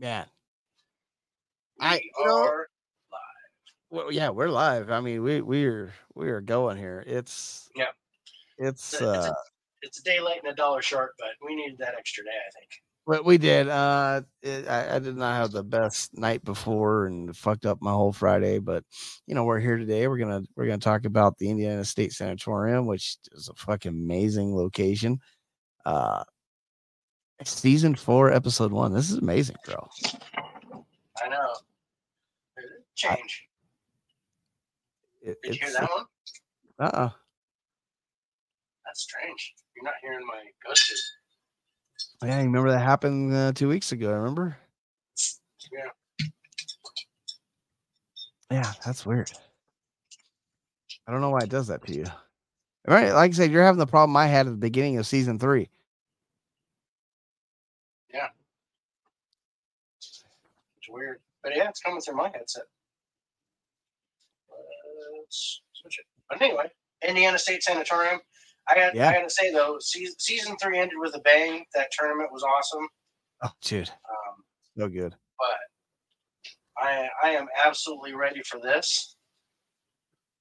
Man, We I- you know- are well, yeah, we're live. I mean, we we're we are going here. It's Yeah. It's It's a- it's uh, a- it's a day late and a dollar short, but we needed that extra day, I think. what we did. Uh, it, I, I did not have the best night before and fucked up my whole Friday. But you know, we're here today. We're gonna we're gonna talk about the Indiana State Sanatorium, which is a fucking amazing location. Uh, season four, episode one. This is amazing, bro. I know. Change. It, Did you hear that one? uh uh That's strange. You're not hearing my ghosted. Yeah, you remember that happened uh, two weeks ago. I remember? Yeah. Yeah, that's weird. I don't know why it does that to you. All right, like I said, you're having the problem I had at the beginning of season three. It's weird. But yeah, it's coming through my headset. Let's switch it. But anyway, Indiana State Sanatorium. I got Yeah. I gotta say though, season, season three ended with a bang. That tournament was awesome. Oh, dude, Um, so good. but I I am absolutely ready for this.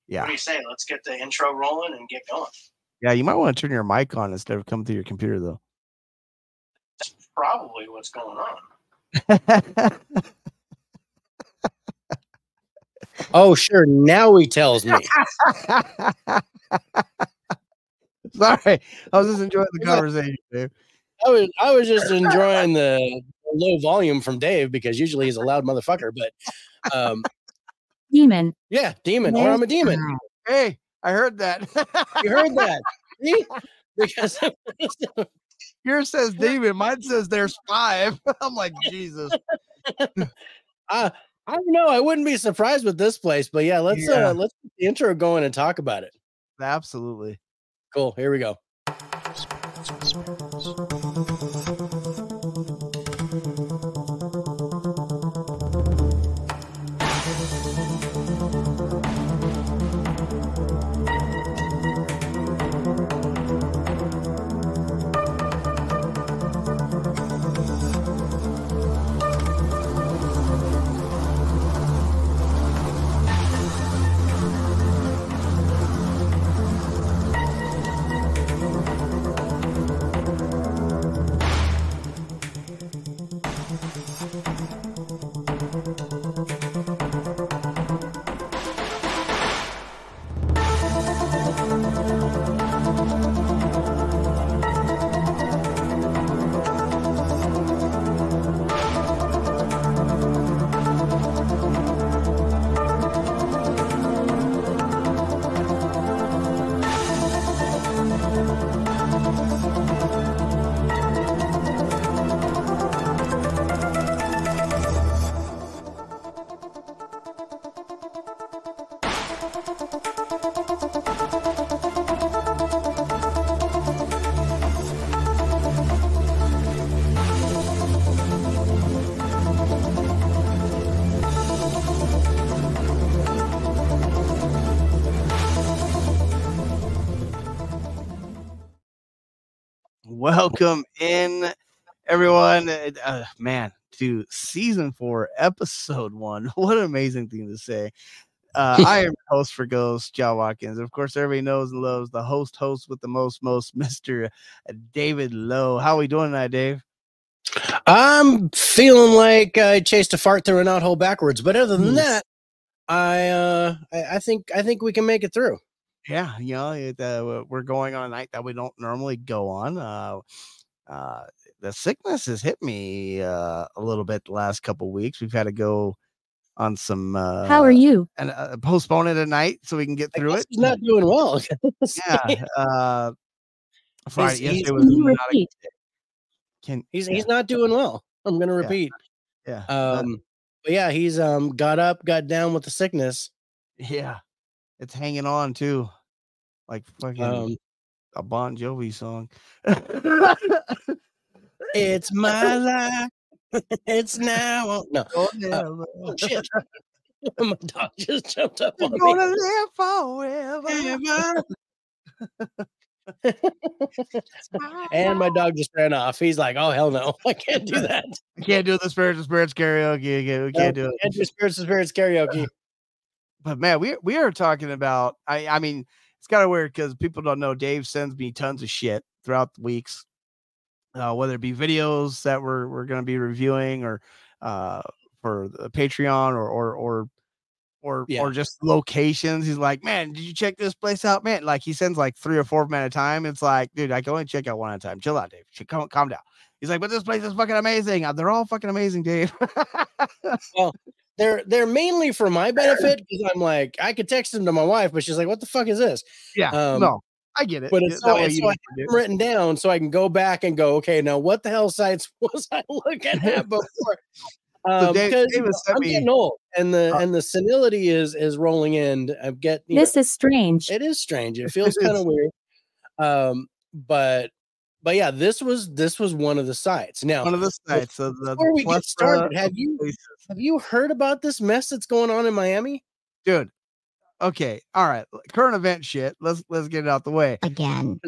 Yeah. What do you say? Let's get the intro rolling and get going. yeah. You might want to turn your mic on instead of coming through your computer, though. That's probably what's going on. Oh, sure. Now he tells me. Sorry, I was just enjoying the conversation, dude. I was I was just enjoying the low volume from Dave because usually he's a loud motherfucker. But um, Demon. yeah, demon or I'm a demon. Hey, I heard that. You heard that? See? Because Yours says demon. Mine says there's five. I'm like Jesus. I I don't know. I wouldn't be surprised with this place, but yeah, let's Yeah. uh let's get the intro going and talk about it. Absolutely. Cool. Here we go. Welcome in, everyone. Uh, uh, man, to season four, episode one. What an amazing thing to say. Uh, I am host for Ghost, John Watkins. Of course, everybody knows and loves the host, host with the most, most, Mr. David Lowe. How are we doing tonight, Dave? I'm feeling like I chased a fart through a knothole backwards, but other than Yes. that, I uh I, I think I think we can make it through. Yeah, you know, it, uh, we're going on a night that we don't normally go on. Uh, uh, the sickness has hit me uh, a little bit the last couple weeks. We've had to go on some. Uh, How are you? And uh, postpone it a night so we can get through it. He's not doing well. yeah. Uh, Friday. He's- yesterday he's- was not a repeat? He's yeah, he's not doing well. I'm gonna repeat. yeah, but- Um, but yeah, he's um got up, got down with the sickness. yeah, it's hanging on too, like fucking Um, a Bon Jovi song. it's my life. it's now. or- No, Oh, yeah, oh, shit. my dog just jumped up You're on gonna me. live forever. And my dog just ran off. He's like, "Oh hell no, I can't do that. I can't do the spirits of spirits karaoke. We can't, we can't do it. Can't do spirits of spirits karaoke." But man, we we are talking about. I I mean, it's kind of weird because people don't know. Dave sends me tons of shit throughout the weeks, uh, whether it be videos that we're we're going to be reviewing or uh, for the Patreon or or or or Yeah. or just locations. He's like, man, did you check this place out, man? Like he sends like three or four of them at a time. It's like, dude, I can only check out one at a time. Chill out, Dave. Calm, calm down. He's like, but this place is fucking amazing. Uh, They're all fucking amazing, Dave. They're they're mainly for my benefit because I'm like I could text them to my wife, but she's like, "What the fuck is this?" yeah, Um, no, I get it. but it's that so- it's so I don't them written down so I can go back and go, okay, now what the hell sites was I looking at before? Um, Dave- because Dave you has know, I'm me- getting old, and the Uh, and the senility is is rolling in. I get you know, This is strange. it is strange. It It feels kind of weird. Um, but but yeah, this was this was one of the sites. Now, One of the sites of the before we get started, have you places. have you heard about this mess that's going on in Miami? dude? Okay, all right. Current event shit. Let's let's get it out the way. Again.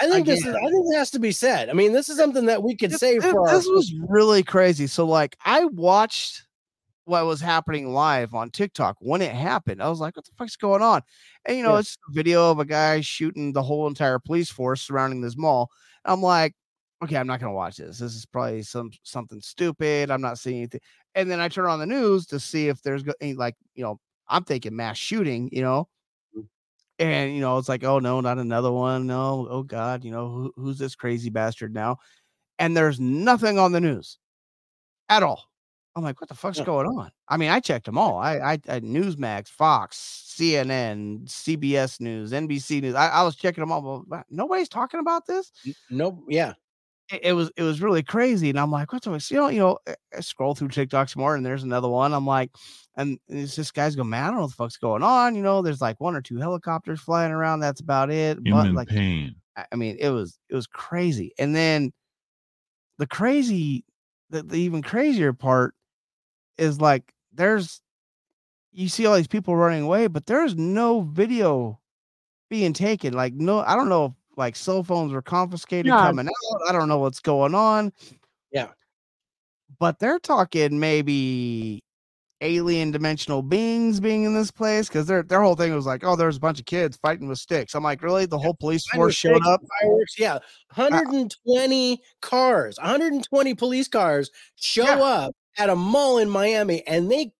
I think this is, Again. I think it has to be said. I mean, this is something that we could This- say this, for our this was really crazy. So like I watched what was happening live on TikTok when it happened. I was like, what the fuck's going on? And you know, Yeah. it's a video of a guy shooting the whole entire police force surrounding this mall. I'm like, okay, I'm not gonna watch this. This is probably some something stupid. I'm not seeing anything. And then I turn on the news to see if there's any like, you know, I'm thinking mass shooting, you know. Mm. And you know, it's like, oh no, not another one. No, oh God, you know, who, who's this crazy bastard now? And there's nothing on the news at all. I'm like, what the fuck's Yeah. going on? I mean, I checked them all. I, I, I Newsmax, Fox, CNN, CBS News, NBC News. I, I was checking them all. But nobody's talking about this. no, yeah, It, it was it was really crazy, and I'm like, what's this? You know, you know. I- I scroll through TikTok some more, and there's another one. I'm like, and it's this guy's going, man, I don't know what the fuck's going on. You know, there's like one or two helicopters flying around. That's about it. Him But like, pain. I I mean, it was it was crazy. And then the crazy, the, the even crazier part is like there's you see all these people running away, but there's no video being taken. Like no, I don't know if like cell phones were confiscated coming out. I don't know what's going on. Yeah. But they're talking maybe alien dimensional beings being in this place because their their whole thing was like, oh, there's a bunch of kids fighting with sticks. I'm like, really? The whole police force showed up. Fireworks, yeah, 120 cars, 120 police cars show Yeah. up at a mall in Miami, and they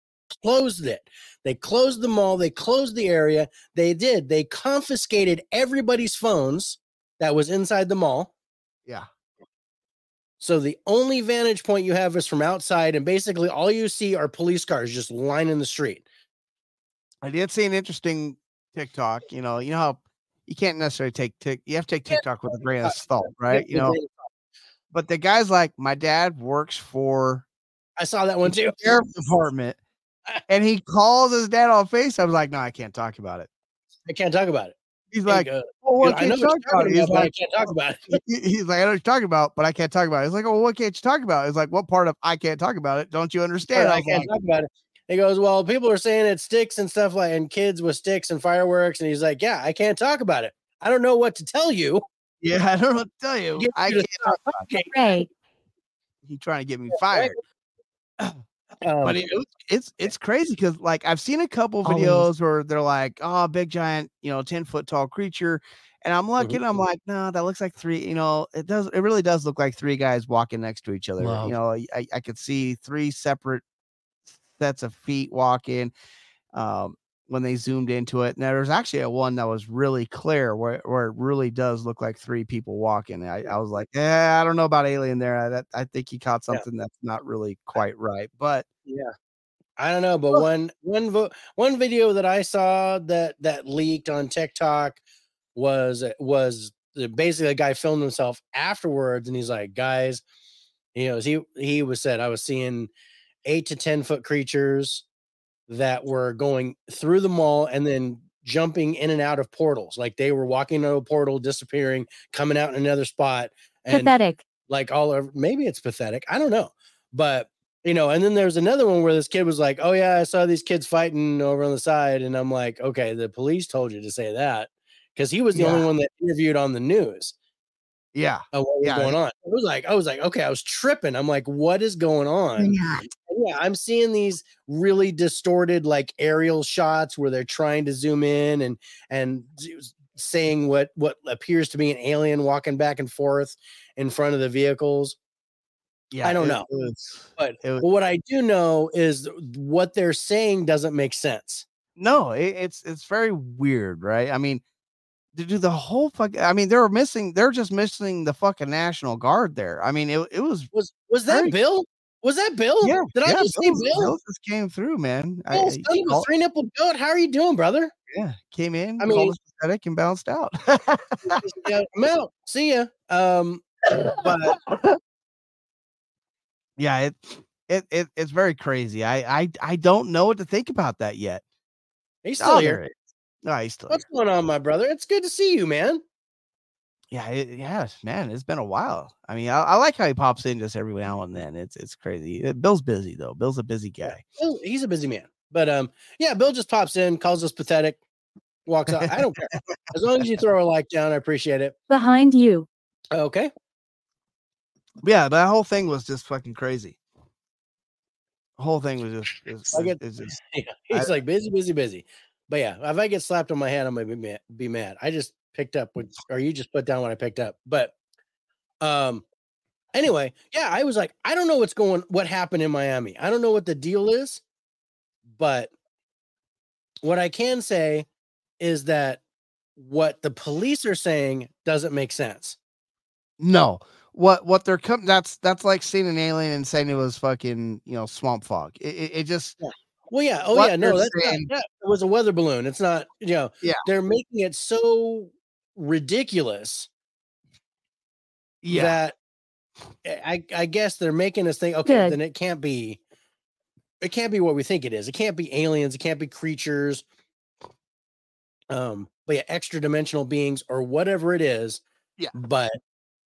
closed it. They closed the mall. They closed the area. They did. They confiscated everybody's phones that was inside the mall. Yeah. So the only vantage point you have is from outside, and basically all you see are police cars just lining the street. I did see an interesting TikTok. You know, you know how you can't necessarily take tick. You have to take. TikTok with a grain of salt, right? You know, but the guy's like, my dad works for I saw that one too. the sheriff department, and he calls his dad on Face. I was like, no, I can't talk about it. I can't talk about it. He's Like, like, well, what I can't you talk about? it? He's about, but I like, can't talk about it. he- he's like, I know what you're talking about, but I can't talk about it. He's like, well, what can't you talk about? It's like, what part of I can't talk about it? Don't you understand? I I can't like, talk about it. He goes, Well, people are saying it sticks and stuff like and kids with sticks and fireworks. And he's like, Yeah, I can't talk about it. I don't know what to tell you. yeah, I don't know what to tell you. Get I can't talk about it. Right. He's trying to get me fired. Um, but it, it it's it's crazy because like I've seen a couple Always. videos where they're like, oh, big giant, you know, ten foot tall creature, and I'm looking, I'm like, no, that looks like three. You know, it does. It really does look like three guys walking next to each other. Love. You know, I I could see three separate sets of feet walking. Um, when they zoomed into it, now there's actually a one that was really clear where where it really does look like three people walking. I, I was like, yeah, I don't know about alien there. I, that, I think he caught Yeah. something that's not really quite right, but. yeah. I don't know, but Well- one one vo- one video that I saw that that leaked on TikTok was was uh, basically a guy filmed himself afterwards and he's like, guys, you know, he he was said I was seeing eight to ten foot creatures that were going through the mall and then jumping in and out of portals. Like they were walking into a portal, disappearing, coming out in another spot. And Pathetic. like all over maybe it's pathetic. I don't know. But you know, and then there's another one where this kid was like, Oh yeah, I saw these kids fighting over on the side. And I'm like, okay, the police told you to say that because he was the only one that interviewed on the news Yeah. what was Yeah. going on. It was like I was like, okay, I was tripping. I'm like, what is going on? Yeah. Yeah, I'm seeing these really distorted like aerial shots where they're trying to zoom in and and saying what what appears to be an alien walking back and forth in front of the vehicles. Yeah. I don't it- know. it was- But was- what I do know is what they're saying doesn't make sense. no, it, it's it's very weird, right? I mean, to do the whole fuck. I mean, they're missing. They're just missing the fucking National Guard there. I mean, it, it was. Was was that Very- Bill? Was that Bill? Yeah. Did I yeah, just say Bill, Bill? Bill just came through, man. I- Bill, I- son he of called- three nipple goat. How are you doing, brother? yeah, came in, I mean- pathetic, and bounced out. yeah, I'm out. See ya. Um, but yeah, it, it it it's very crazy. I I I don't know what to think about that yet. he's still Oh, here. there it is. No, he's still What's here. going on, my brother? It's good to see you, man. Yeah, it, yes, man. It's been a while. I mean, I, I like how he pops in just every now and then. It's it's crazy. Uh, Bill's busy though. Bill's a busy guy. Bill, he's a busy man. But um, yeah, Bill just pops in, calls us pathetic, walks out. I don't care. As long as you throw a like down, I appreciate it. Behind you. Okay. Yeah, that whole thing was just fucking crazy. The whole thing was just it's, I get- it's just Yeah, he's like busy, busy, busy. But yeah, if I get slapped on my head, I'm gonna be mad. Be mad. I just picked up what, or you just put down what I picked up. But um, anyway, yeah, I was like, I don't know what's going, what happened in Miami. I don't know what the deal is, but what I can say is that what the police are saying doesn't make sense. no. What what they're coming that's that's like seeing an alien and saying it was fucking, you know, swamp fog. It it, it just Well, yeah. Oh, yeah. No, that's not, yeah, it was a weather balloon. It's not, you know, Yeah. they're making it so ridiculous yeah. that eh, I, I guess they're making us think, okay, Good. then it can't be it can't be what we think it is. It can't be aliens, it can't be creatures. Um, but yeah, extra dimensional beings or whatever it is. Yeah. But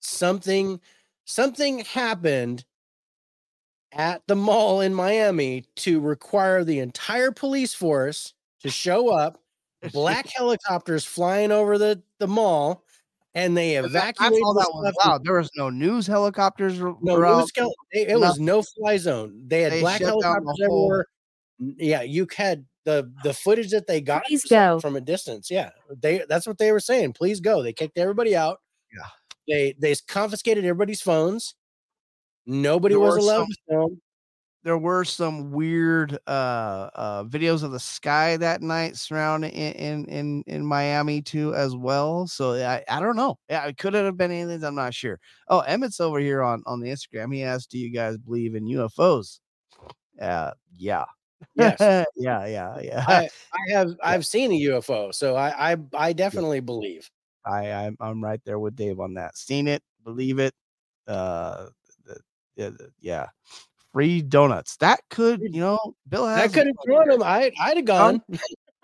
something something happened at the mall in Miami to require the entire police force to show up, black helicopters flying over the, the mall, and they But that- that's evacuated the that was stuff. There was no news helicopters. no, were it was, cal- it, it was no fly zone. They had They black shut down the helicopters whole- everywhere. Yeah, you had the the footage that they got Please go. from a distance. Yeah, they that's what they were saying. Please go. They kicked everybody out. Yeah. They they confiscated everybody's phones. Nobody There was allowed some- to film. There were some weird uh uh videos of the sky that night surrounding in in in, Miami too as well. So I I don't know. Yeah, it could have been aliens. I'm not sure. Oh, Emmett's over here on on the Instagram. He asked, "Do you guys believe in UFOs?" Uh, yeah. Yes. yeah, yeah, yeah. I, I have I've seen a UFO, so I I, I definitely believe. I I'm, I'm right there with Dave on that. Seen it, believe it. Uh, the, yeah, the- yeah. Free donuts. That could, you know, Bill has I a could have phone thrown them. I I'd have gone.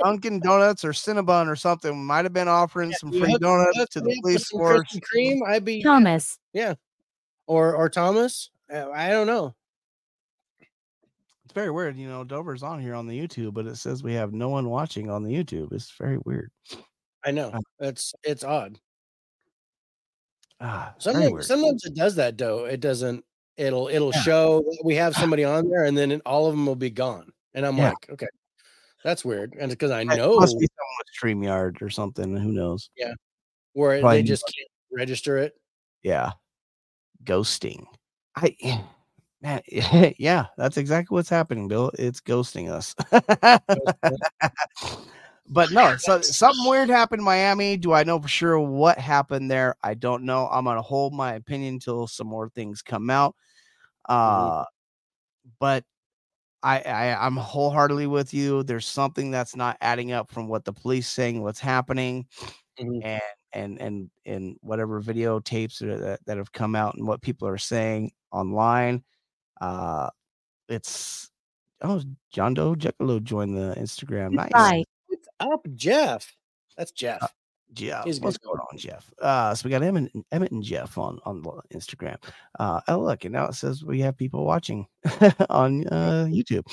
Dunkin' Donuts or Cinnabon or something might have been offering some free hook- donuts hook to the police force. Krispy Kreme. I'd be Thomas. Yeah, or or Thomas. Uh, I don't know. It's very weird, you know. Dover's on here on the YouTube, but it says we have no one watching on the YouTube. It's very weird. I know. Uh, It's it's odd. Ah, Sometimes sometimes it does that though. It doesn't. It'll it'll Yeah. show we have ah. somebody on there, and then all of them will be gone. And I'm Yeah. like, okay, that's weird. And because I It know must be someone with StreamYard or something. Who knows? Yeah, where probably they just can't register it. Yeah. Ghosting. I man, yeah, that's exactly what's happening, Bill. It's ghosting us. but no, so something weird happened in Miami. Do I know for sure what happened there? I don't know. I'm gonna hold my opinion until some more things come out. Uh but I, I I'm wholeheartedly with you. There's something that's not adding up from what the police saying, what's happening Mhm. and and and and whatever videotapes that, that have come out and what people are saying online. Uh it's oh John Doe Jekyll joined the Instagram. Nice. What's up, Jeff? That's Jeff. Jeff. He's What's going on, Jeff? Uh so we got Emmett, and- Emmett and Jeff on on the Instagram. Uh oh look, and now it says we have people watching on uh YouTube.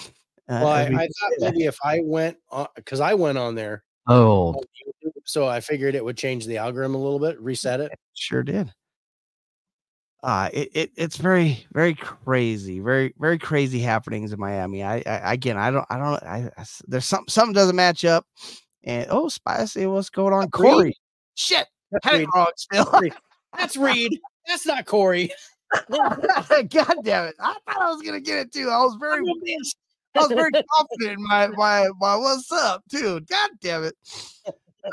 Uh, well, I, we I thought maybe if I went on because I went on there Oh, on YouTube so I figured it would change the algorithm a little bit, reset it. Sure did. Uh, it, it it's very very crazy, very very crazy happenings in Miami. I, I again, I don't I don't I there's something something doesn't match up. And oh, spicy, what's going on, Reed? Corey? Shit, That's had it Reed. wrong still. That's Reed. That's not Corey. God damn it! I thought I was gonna get it too. I was very I was very confident in my my my what's up too. God damn it.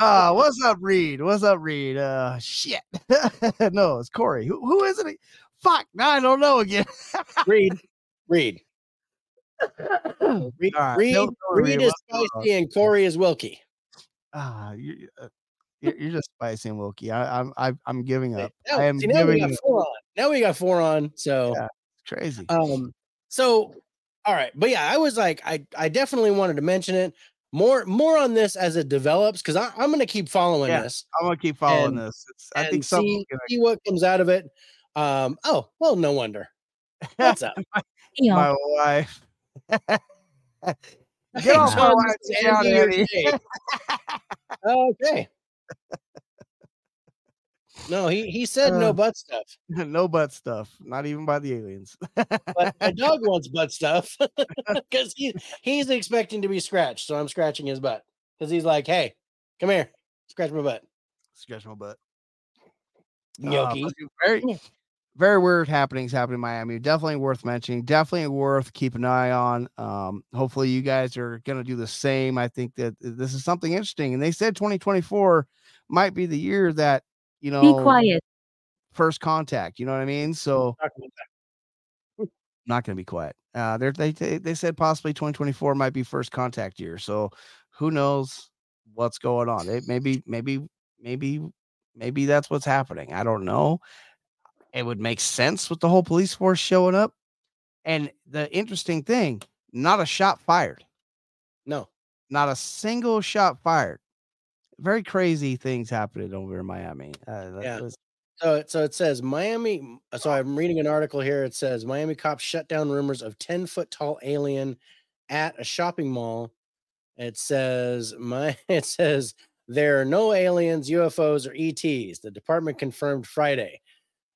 Uh what's up, Reed? What's up, Reed? Uh shit. no, it's Corey. Who who is it? Fuck, now I don't know again. Reed. Reed. Reed, right, Reed, no, Reed Reed, is what's going on? spicy and Corey is Wilkie. Ah, you, uh, you're, you're just spicy and Wilkie. I, I'm I, I'm giving up. Now, I am see, now we giving got up. four on. Now we got four on. So Yeah. Crazy. um so all right, but yeah, I was like, I I definitely wanted to mention it. More more on this as it develops because I'm gonna keep following Yeah, this. I'm gonna keep following and- this. It's, I think see, gonna see what comes out of it. Um, oh well, no wonder. What's up? Deal. my wife. Hey, Get off my John, wife, this is John Andy Eddie. Okay. No, he he said no Uh, butt stuff, no butt stuff, not even by the aliens. but my dog wants butt stuff because he he's expecting to be scratched, so I'm scratching his butt because he's like, "Hey, come here, scratch my butt." Scratch my butt. Uh, Gnocchi. but very, very weird happenings happening in Miami. Definitely worth mentioning. Definitely worth keeping an eye on. Um, hopefully, you guys are going to do the same. I think that this is something interesting. And they said 2024 might be the year that you know Be quiet. first contact. You know what I mean? So Talk about that. not going to be quiet. Uh, they're- they they they said possibly 2024 might be first contact year. So who knows what's going on? It maybe maybe maybe maybe that's what's happening. I don't know. It would make sense with the whole police force showing up. And the interesting thing, not a shot fired. No, Not a single shot fired. Very crazy things happening over in Miami. Uh, that Yeah. was- So so it says Miami. So I'm reading an article here. It says Miami cops shut down rumors of 10 foot tall alien at a shopping mall. It says my it says there are no aliens, UFOs, or ETs. The department confirmed Friday.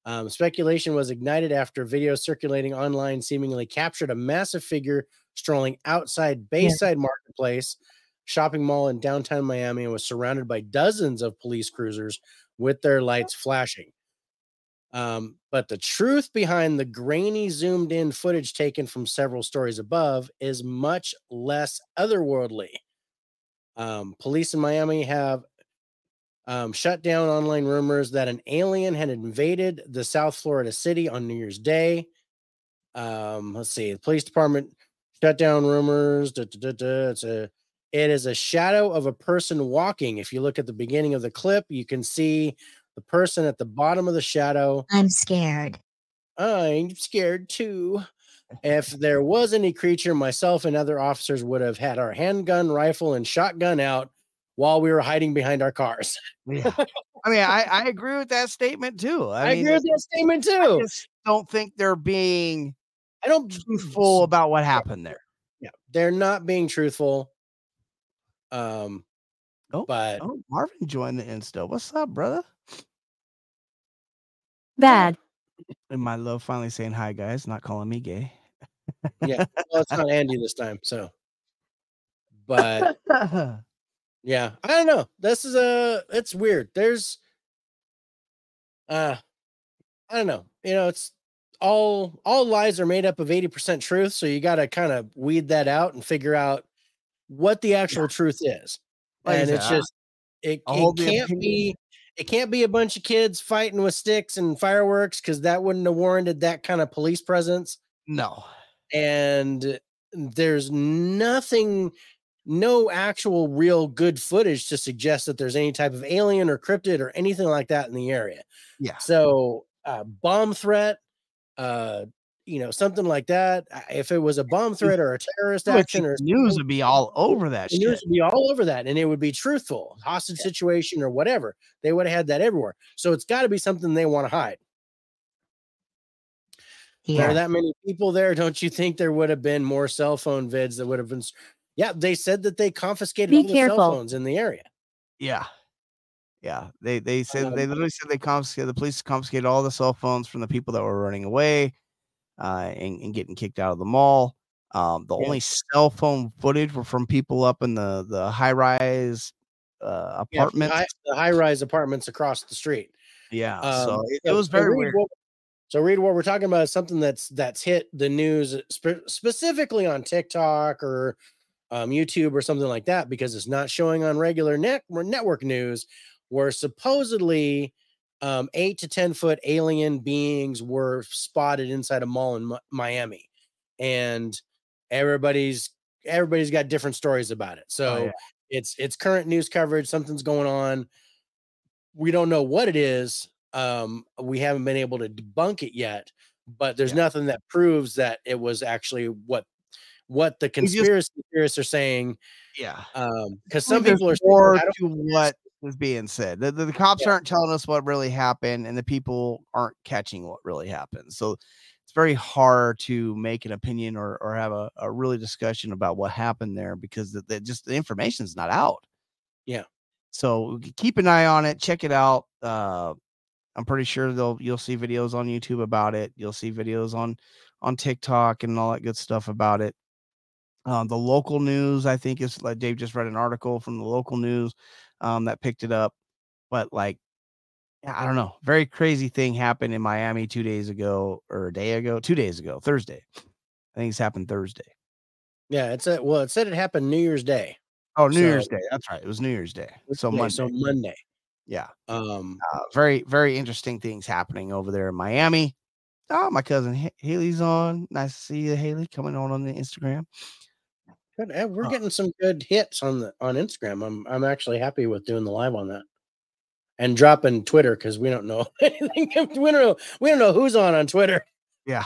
Um, speculation was ignited after video circulating online seemingly captured a massive figure strolling outside Bayside Marketplace shopping mall in downtown Miami and was surrounded by dozens of police cruisers with their lights flashing. Um, but the truth behind the grainy, zoomed in footage taken from several stories above is much less otherworldly. Um, police in Miami have um, shut down online rumors that an alien had invaded the South Florida city on New Year's Day. Um, let's see, the police department shut down rumors. duh, duh, duh, It's a, it is a shadow of a person walking. If you look at the beginning of the clip, you can see the person at the bottom of the shadow. I'm scared. I'm scared too. If there was any creature, myself and other officers would have had our handgun, rifle, and shotgun out while we were hiding behind our cars. yeah. I mean, I, I agree with that statement too. I, I, mean, agree with that statement too. I just don't think they're being I don't truthful about what happened there. Yeah, they're not being truthful. Um, Oh, but Oh, Marvin joined the Insta. What's up, brother? Bad. And my love finally saying hi, guys, not calling me gay. Yeah, well, it's not Andy this time. So, but yeah, I don't know. This is a it's weird. There's uh I don't know. You know, it's all all lies are made up of 80% truth, so you got to kind of weed that out and figure out what the actual truth is. Like and it's just it, it can't opinion. be it can't be a bunch of kids fighting with sticks and fireworks cuz that wouldn't have warranted that kind of police presence no. and there's nothing no actual real good footage to suggest that there's any type of alien or cryptid or anything like that in the area Yeah. so uh bomb threat uh you know something like that if it was a bomb threat or a terrorist But action or news would be all over that news would be all over that and it would be truthful hostage situation or whatever they would have had that everywhere so it's got to be something they want to hide there are that many people there. Don't you think there would have been more cell phone vids that would have been? S- Yeah, they said that they confiscated Be all the cell phones in the area. Yeah. Yeah, they they said Um, they literally said they confiscated the police confiscated all the cell phones from the people that were running away, uh, and, and getting kicked out of the mall. Um, the Yeah. only cell phone footage were from people up in the the high rise uh, apartments. high, the high rise apartments across the street. Yeah, Um, so it, it was so very Reed, weird. What, so, read what we're talking about is something that's that's hit the news spe- specifically on TikTok or um, YouTube or something like that because it's not showing on regular net network news. Where supposedly um, eight to ten foot alien beings were spotted inside a mall in Mi- Miami, and everybody's everybody's got different stories about it. So Oh, yeah. it's it's current news coverage. Something's going on we don't know what it is. Um, we haven't been able to debunk it yet, but there's Yeah. nothing that proves that it was actually what what the just- conspiracy theorists are saying. Yeah, Um, because some people are there's saying, more to what is being said. The, the, the cops Yeah. aren't telling us what really happened, and the people aren't catching what really happened. So it's very hard to make an opinion or, or have a, a really discussion about what happened there because the, the, just the information's not out. Yeah. So keep an eye on it. Check it out. Uh, I'm pretty sure they'll you'll see videos on YouTube about it. You'll see videos on on TikTok and all that good stuff about it. Um, the local news, I think, is like Dave just read an article from the local news um, that picked it up. But like, I don't know, very crazy thing happened in Miami two days ago or a day ago, two days ago, Thursday. I think it's happened Thursday. yeah, it's a well, it said it happened New Year's Day. Oh, New So- Year's Day. That's right. It was New Year's Day. So Monday, so Monday. yeah. Um, Uh, very, very interesting things happening over there in Miami. Oh, my cousin Ha- Haley's on. Nice to see you, Haley, coming on on the Instagram. Good. eh, We're Huh. getting some good hits on the on Instagram. I'm I'm actually happy with doing the live on that. And dropping Twitter because we don't know anything. We don't know. We don't know who's on on Twitter. Yeah.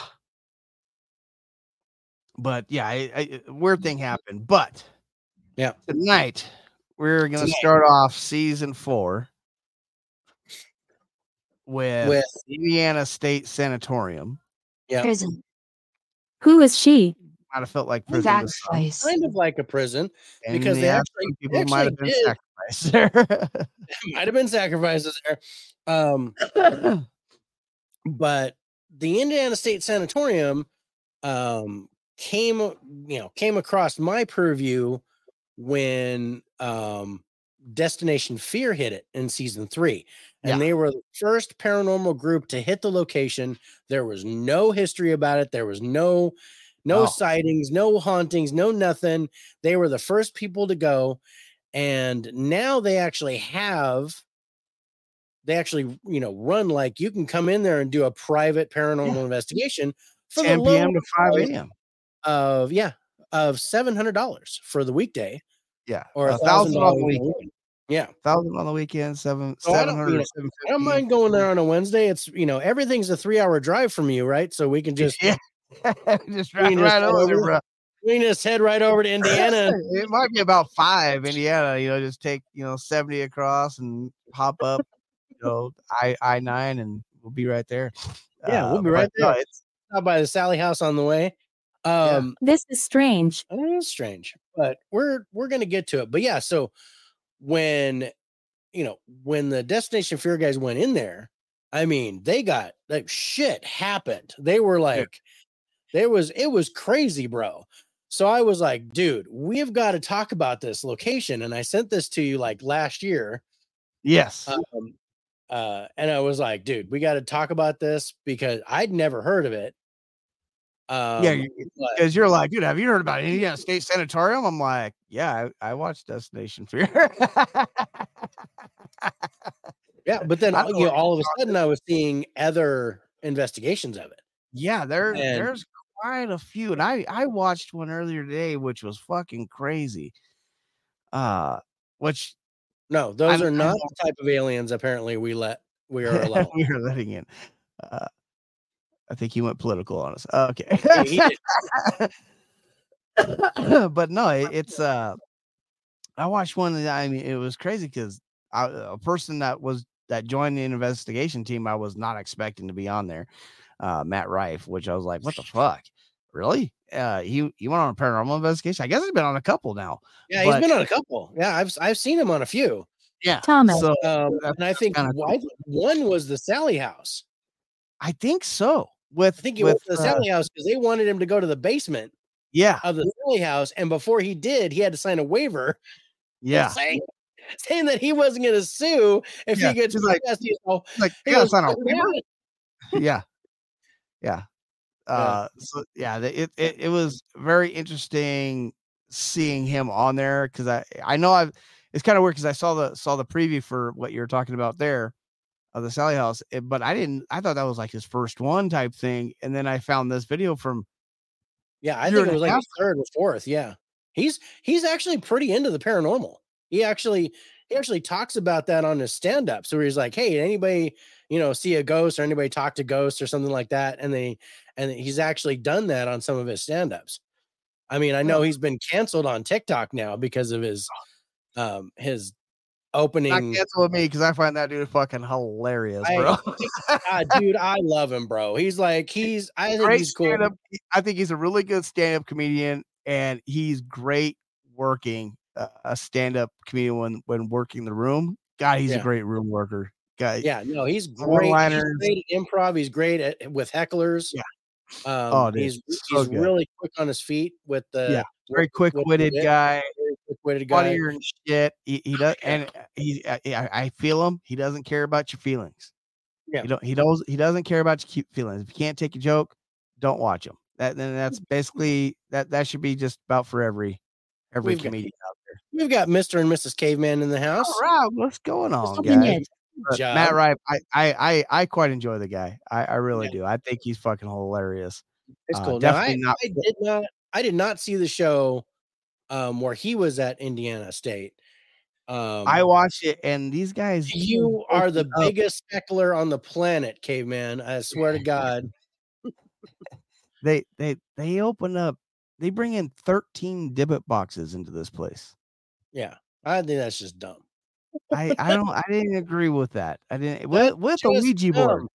But yeah, I, I, a weird thing happened. But Yeah. tonight we're gonna Tonight. start off season four with, With Indiana State Sanatorium. Yeah. Prison. Who is she? Might have felt like prison. to some, Sacrifice. kind of like a prison. and because they actually- some they people might have been did. sacrificed there. might have been sacrifices there. Um, but the Indiana State Sanatorium um came you know came across my purview when um Destination Fear hit it in season 3 and Yeah. they were the first paranormal group to hit the location there was no history about it there was no no Oh. sightings no hauntings no nothing they were the first people to go and now they actually have they actually you know run like you can come in there and do a private paranormal investigation for the 10 p.m. to 5 a.m. of yeah of seven hundred dollars for the weekday Yeah. or a thousand on the $1,000 weekend. Yeah, Thousand on the weekend, seven Oh, I seven don't- I don't mind going there on a Wednesday. It's you know everything's a three hour drive from you, right? So we can just yeah. just We right, right over, over. bro. we can head right over to Indiana. it might be about five, Indiana. You know, just take you know seventy across and hop up, you know, I I nine, and we'll be right there. Yeah, we'll be but right no, there. it's Out by the Sallie House on the way. Um, This is strange. It is strange, but we're we're gonna get to it. But yeah, so when you know when the Destination Fear guys went in there, I mean, they got like shit happened. They were like, there was it was crazy, bro. So I was like, dude, we've got to talk about this location. And I sent this to you like last year. yes, Um, uh, and I was like, dude, we got to talk about this because I'd never heard of it. Um, yeah, because you're like, dude, have you heard about Indiana State Sanatorium? I'm like, yeah, I, I watched Destination Fear. Yeah, but then all- you know, all of a sudden I was seeing other investigations of it. yeah, there And- there's quite a few, and I I watched one earlier today, which was fucking crazy. Uh, which No, those I- are not the type of aliens apparently we let we are allowed. we are letting in. Uh, I think he went political on us. Okay. Yeah, he did. but no, it, it's uh I watched one that I mean it was crazy because a person that was that joined the investigation team I was not expecting to be on there, uh Matt Rife, which I was like, what the fuck? Really? Uh he he went on a paranormal investigation. I guess he's been on a couple now. yeah, but- he's been on a couple. Yeah, I've I've seen him on a few. Yeah. Thomas. So Um, and I think kinda why one was the Sallie House. I think so. With I think he with went to the uh, Sallie House because they wanted him to go to the basement yeah, of the Sallie House, and before he did, he had to sign a waiver yeah. saying saying that he wasn't going to sue if Yeah, he gets he's like- arrested. Like he you goes, sign a waiver? yeah yeah uh so yeah it, it it was very interesting seeing him on there because i i know i've it's kind of weird because i saw the saw the preview for what you're talking about there of the sallie house eh, but i didn't i thought that was like his first one type thing and then i found this video from Yeah, I think it was like third or fourth. Yeah, he's he's actually pretty into the paranormal. He actually he actually talks about that on his stand up. So he's like, "Hey, anybody you know see a ghost or anybody talk to ghosts or something like that?" And they and he's actually done that on some of his stand ups. I mean, I know Oh. he's been canceled on TikTok now because of his um his not opening. cancel with me because i find that dude fucking hilarious I- bro Ah, dude, I love him, bro. He's like he's I think great he's cool. stand-up i think he's a really good stand-up comedian and he's great working uh, a stand-up comedian when when working the room god he's Yeah. a great room worker guy Yeah, no, he's great. He's great at improv. He's great at with hecklers. Yeah. Um, Oh, dude, he's so he's good. really quick on his feet with the Yeah, very with quick-witted guy quick-witted guy. funnier and shit he, he does and he I, I I feel him he doesn't care about your feelings Yeah. you don't he does he doesn't care about your cute feelings if you can't take a joke don't watch him that then that's basically that that should be just about for every every We've got- comedian out there We've got Mr. and Mrs. Caveman in the house. all right what's going on guys job. Matt Rife, I, I I I quite enjoy the guy. I, I really do. I think he's fucking hilarious. It's uh, cool. Now, I, definitely not- I did not I did not see the show um where he was at Indiana State. Um I watched it, and these guys. you are the biggest speckler on the planet, caveman. I swear to God. They they they open up. They bring in thirteen Dybbuk boxes into this place. Yeah. I think that's just dumb. I I don't I didn't agree with that. I didn't with with the Ouija board.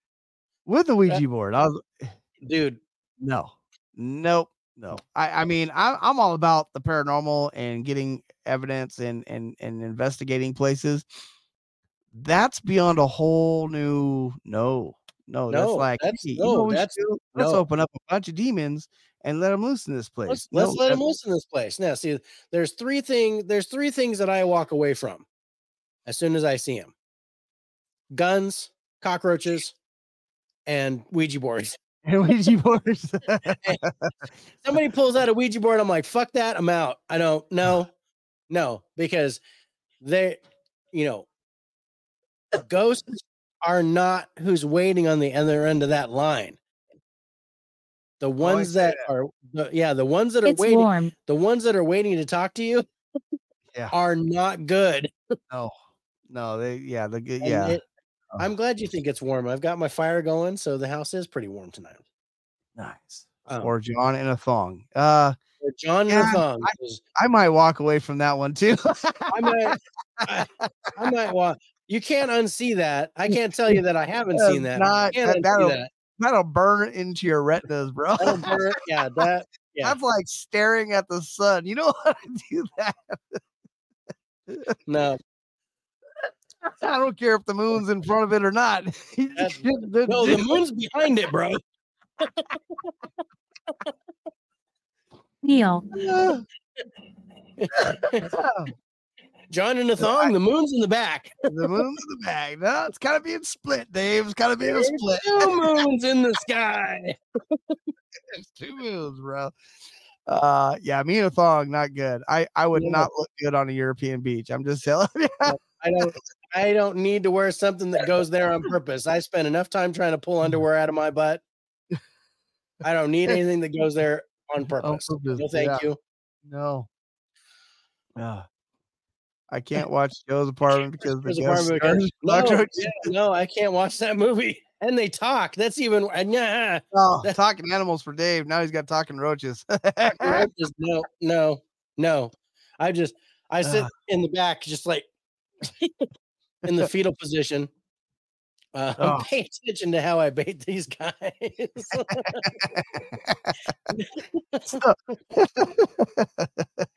With the Ouija board, I was eh, Dude, no, nope, no. I I mean I I'm all about the paranormal and getting evidence and and and investigating places. That's beyond a whole new no. No, that's like that's- hey, you no, know what we should that's- let's no. open up a bunch of demons and let them loose in this place. let's No, let's let that- loose in this place. Now, see, there's three things. There's three things that I walk away from as soon as I see him: guns, cockroaches, and Ouija boards. And Ouija boards. Somebody pulls out a Ouija board, I'm like, "Fuck that! I'm out. I don't no, no," because they, you know, ghosts are not who's waiting on the other end of that line. The oh, ones say that, are, the, yeah, the ones that are It's waiting, warm. the ones that are waiting to talk to you Yeah. are not good. no, no, they yeah, the good yeah. it- I'm glad you think it's warm. I've got my fire going, so the house is pretty warm tonight. Nice. Um, or John in a thong. Uh, John yeah, Rathon is- I might walk away from that one too. I might, I, I might want. You can't unsee that. I can't tell you that I haven't seen that. Not- that- that'll- that. That'll burn into your retinas, bro. Burn- yeah, that. Yeah, That's like staring at the sun. You know how to do that? no, I don't care if the moon's in front of it or not. That- no. The moon's behind it, bro. Neil. John in a thong. The moon's in the back. the moon's in the bag. No, it's kind of being split, Dave. It's kind of being There's split. two moons in the sky. There's two moons, bro. Uh, yeah, me and a thong, not good. I I would No. not look good on a European beach. I'm just telling you. I don't. I don't need to wear something that goes there on purpose. I spend enough time trying to pull mm-hmm. underwear out of my butt. I don't need anything that goes there on purpose. purpose, No, thank yeah. you. No. Yeah. I can't watch Joe's apartment because the There's a ghost part where it goes, stars- no, yeah, no, I can't watch that movie. And they talk. That's even. Uh, and yeah, Oh, that- talking animals for Dave. Now he's got talking roaches. just no, no, no. I just I sit Ugh. in the back, just like in the fetal position. Uh, Oh. I'm paying attention to how I bait these guys.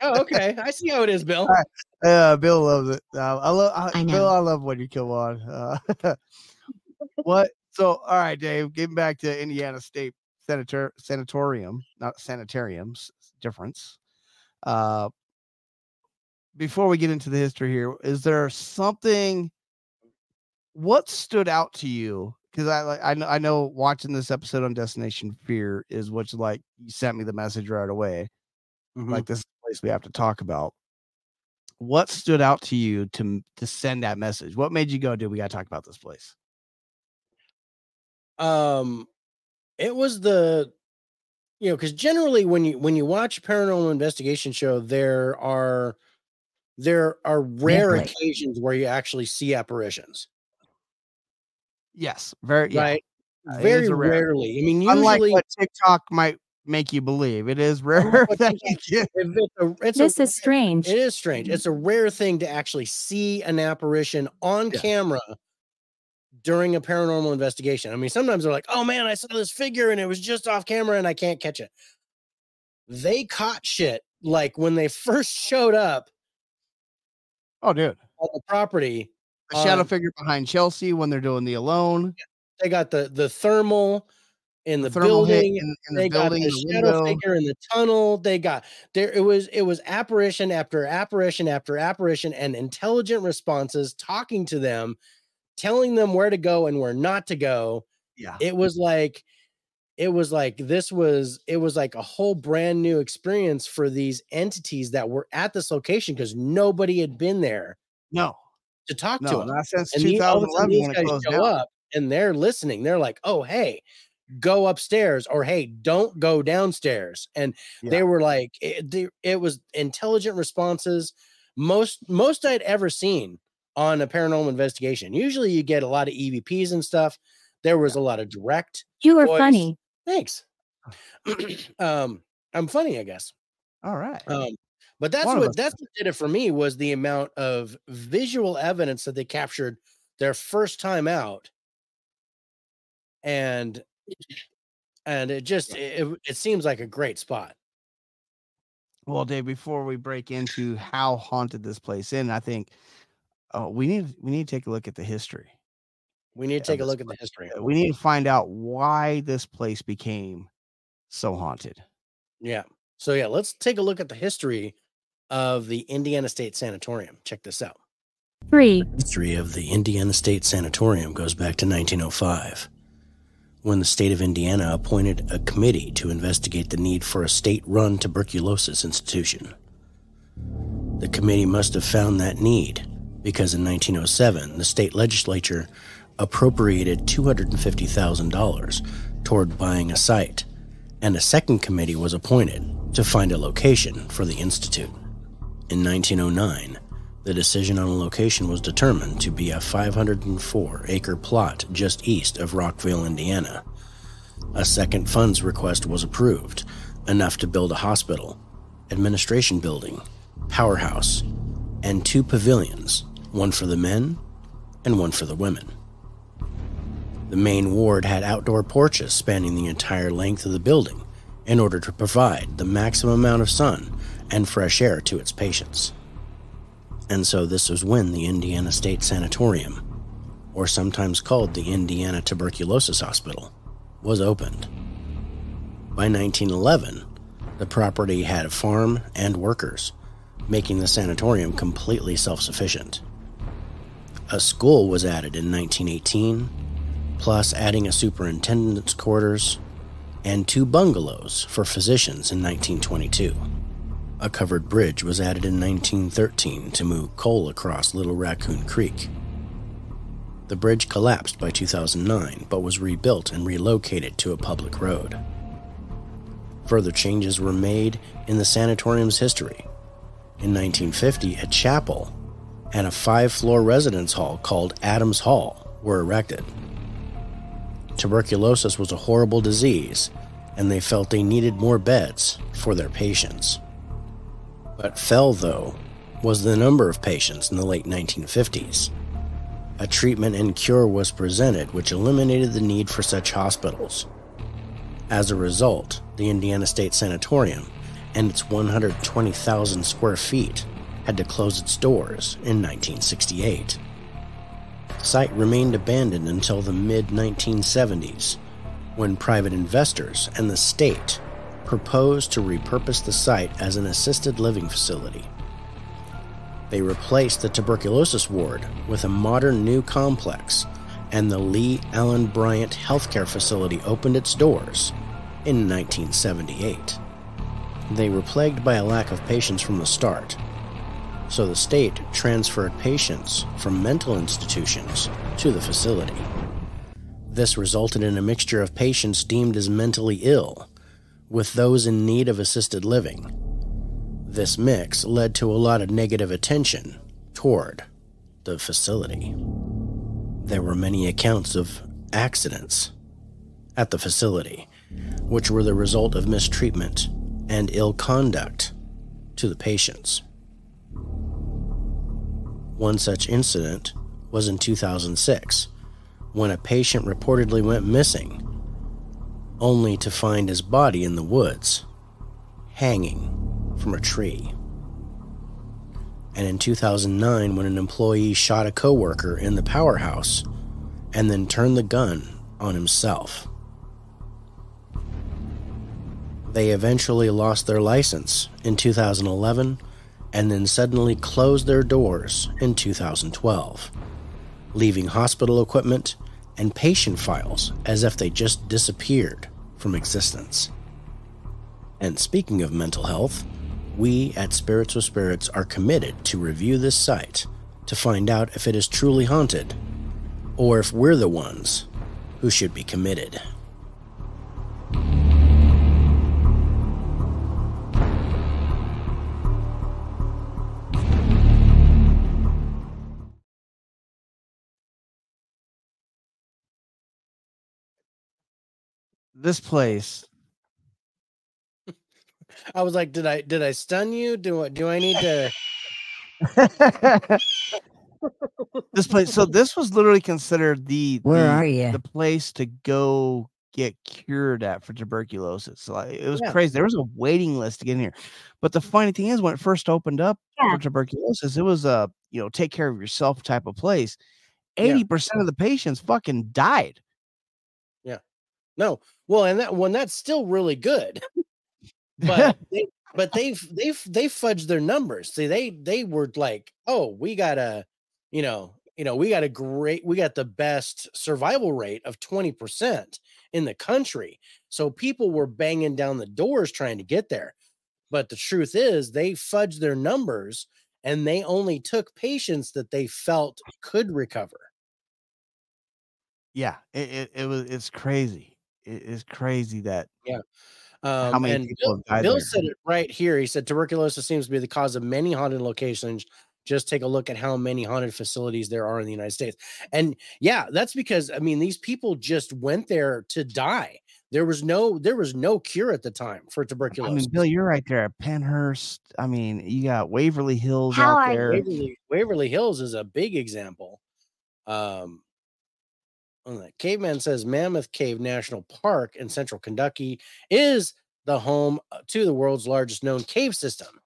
Oh, okay. I see how it is, Bill. right. Yeah, Bill loves it. Uh, I love I, I Bill. I love when you come on. Uh, what? So, all right, Dave. Getting back to Indiana State Senator Sanatorium, not sanitariums. Difference. Uh, before we get into the history here, is there something? What stood out to you? Because I like I know I know watching this episode on Destination Fear is what's like you sent me the message right away Mhm. like this place we have to talk about. What stood out to you to to send that message? What made you go, dude? We got to talk about this place. um it was the you know because generally when you when you watch a paranormal investigation show there are there are rare occasions where you actually see apparitions Yes, very yeah. right Uh, very rare- rarely i mean Unlike usually what TikTok might make you believe, it is rare. that you get- it's a, it's a This is strange. It is strange. It's a rare thing to actually see an apparition on Yeah. camera during a paranormal investigation. I mean, sometimes they're like, "Oh man, I saw this figure and it was just off camera and I can't catch it." They caught shit like when they first showed up Oh, dude, on the property. The shadow Um, figure behind Chelsea when they're doing the alone, They got the the thermal in the, thermal building. in, in the they building, got the the shadow window. figure in the tunnel. They got there. It was it was apparition after apparition after apparition, and intelligent responses talking to them, telling them where to go and where not to go. Yeah, It was like it was like this was it was like a whole brand new experience for these entities that were at this location because nobody had been there no, to talk to them not since and these, all of a sudden 2011 these when it guys closed show down. up and they're listening. They're like, "Oh, hey, go upstairs," or "Hey, don't go downstairs." And Yeah. they were like, it, they- it was intelligent responses. Most most I'd ever seen on a paranormal investigation. Usually, you get a lot of EVPs and stuff. There was a lot of direct. You are voice. funny. Thanks. um, I'm funny, I guess. All right, Um, but that's One what that's what did it for me was the amount of visual evidence that they captured their first time out, and and it just it, it- seems like a great spot. Well, Dave, before we break into how haunted this place is, I think uh, we need we need to take a look at the history. We need to take a look at the history. Uh, We need to find out why this place became so haunted. Yeah. So yeah, let's take a look at the history of the Indiana State Sanatorium. Check this out. Three. The history of the Indiana State Sanatorium goes back to 1905, when the state of Indiana appointed a committee to investigate the need for a state run tuberculosis institution. The committee must have found that need because in 1907, the state legislature appropriated $250,000 toward buying a site, and a second committee was appointed to find a location for the institute. In 1909, the decision on a location was determined to be a 504 acre plot just east of Rockville, Indiana. A second funds request was approved, enough to build a hospital, administration building, powerhouse, and two pavilions, one for the men and one for the women. The main ward had outdoor porches spanning the entire length of the building in order to provide the maximum amount of sun and fresh air to its patients. And so this was when the Indiana State Sanatorium, or sometimes called the Indiana Tuberculosis Hospital, was opened. By 1911, the property had a farm and workers, making the sanatorium completely self sufficient. A school was added in 1918, plus adding a superintendent's quarters and two bungalows for physicians in 1922. A covered bridge was added in 1913 to move coal across Little Raccoon Creek. The bridge collapsed by 2009 but was rebuilt and relocated to a public road. Further changes were made in the sanatorium's history. In 1950, a chapel and a five floor residence hall called Adams Hall were erected. Tuberculosis was a horrible disease, and they felt they needed more beds for their patients. What fell, though, was the number of patients in the late 1950s. A treatment and cure was presented which eliminated the need for such hospitals. As a result, the Indiana State Sanatorium and its 120,000 square feet had to close its doors in 1968. The site remained abandoned until the mid 1970s, when private investors and the state proposed to repurpose the site as an assisted living facility. They replaced the tuberculosis ward with a modern new complex, and the Lee Alan Bryant Healthcare Facility opened its doors in 1978. They were plagued by a lack of patients from the start, so the state transferred patients from mental institutions to the facility. This resulted in a mixture of patients deemed as mentally ill with those in need of assisted living. This mix led to a lot of negative attention toward the facility. There were many accounts of accidents at the facility, which were the result of mistreatment and ill conduct to the patients. One such incident was in 2006 when a patient reportedly went missing, only to find his body in the woods, hanging from a tree. And in 2009, when an employee shot a coworker in the powerhouse and then turned the gun on himself. They eventually lost their license in 2011 and then suddenly closed their doors in 2012, leaving hospital equipment and patient files as if they just disappeared from existence. And speaking of mental health, we at Spirits with Spirits are committed to review this site to find out if it is truly haunted or if we're the ones who should be committed. This place. I was like, did I did I stun you? Do I do I need to this place. So this was literally considered the Where the, are you? the place to go get cured at for tuberculosis. So like, it was Yeah. crazy. There was a waiting list to get in here. But the funny thing is, when it first opened up Yeah. for tuberculosis, it was a you know take care of yourself type of place. Yeah. Eighty percent of the patients fucking died. No. Well, and that one that's still really good. But they but they've they've they fudged their numbers. See, they they were like, oh, we got a, you know, you know, we got a great, we got the best survival rate of 20% in the country. So people were banging down the doors trying to get there. But the truth is they fudged their numbers and they only took patients that they felt could recover. yeah, it, it, it was it's crazy. It is crazy that yeah. Um, how many and people Bill, have died Bill said it right here. He said tuberculosis seems to be the cause of many haunted locations. Just take a look at how many haunted facilities there are in the United States. And yeah, that's because I mean these people just went there to die. There was no there was no cure at the time for tuberculosis. I mean, Bill, you're right there at Pennhurst. I mean, you got Waverly Hills How out are there. Waverly, Waverly Hills is a big example. Um, on that caveman says Mammoth Cave National Park in central Kentucky is the home uh, to the world's largest known cave system.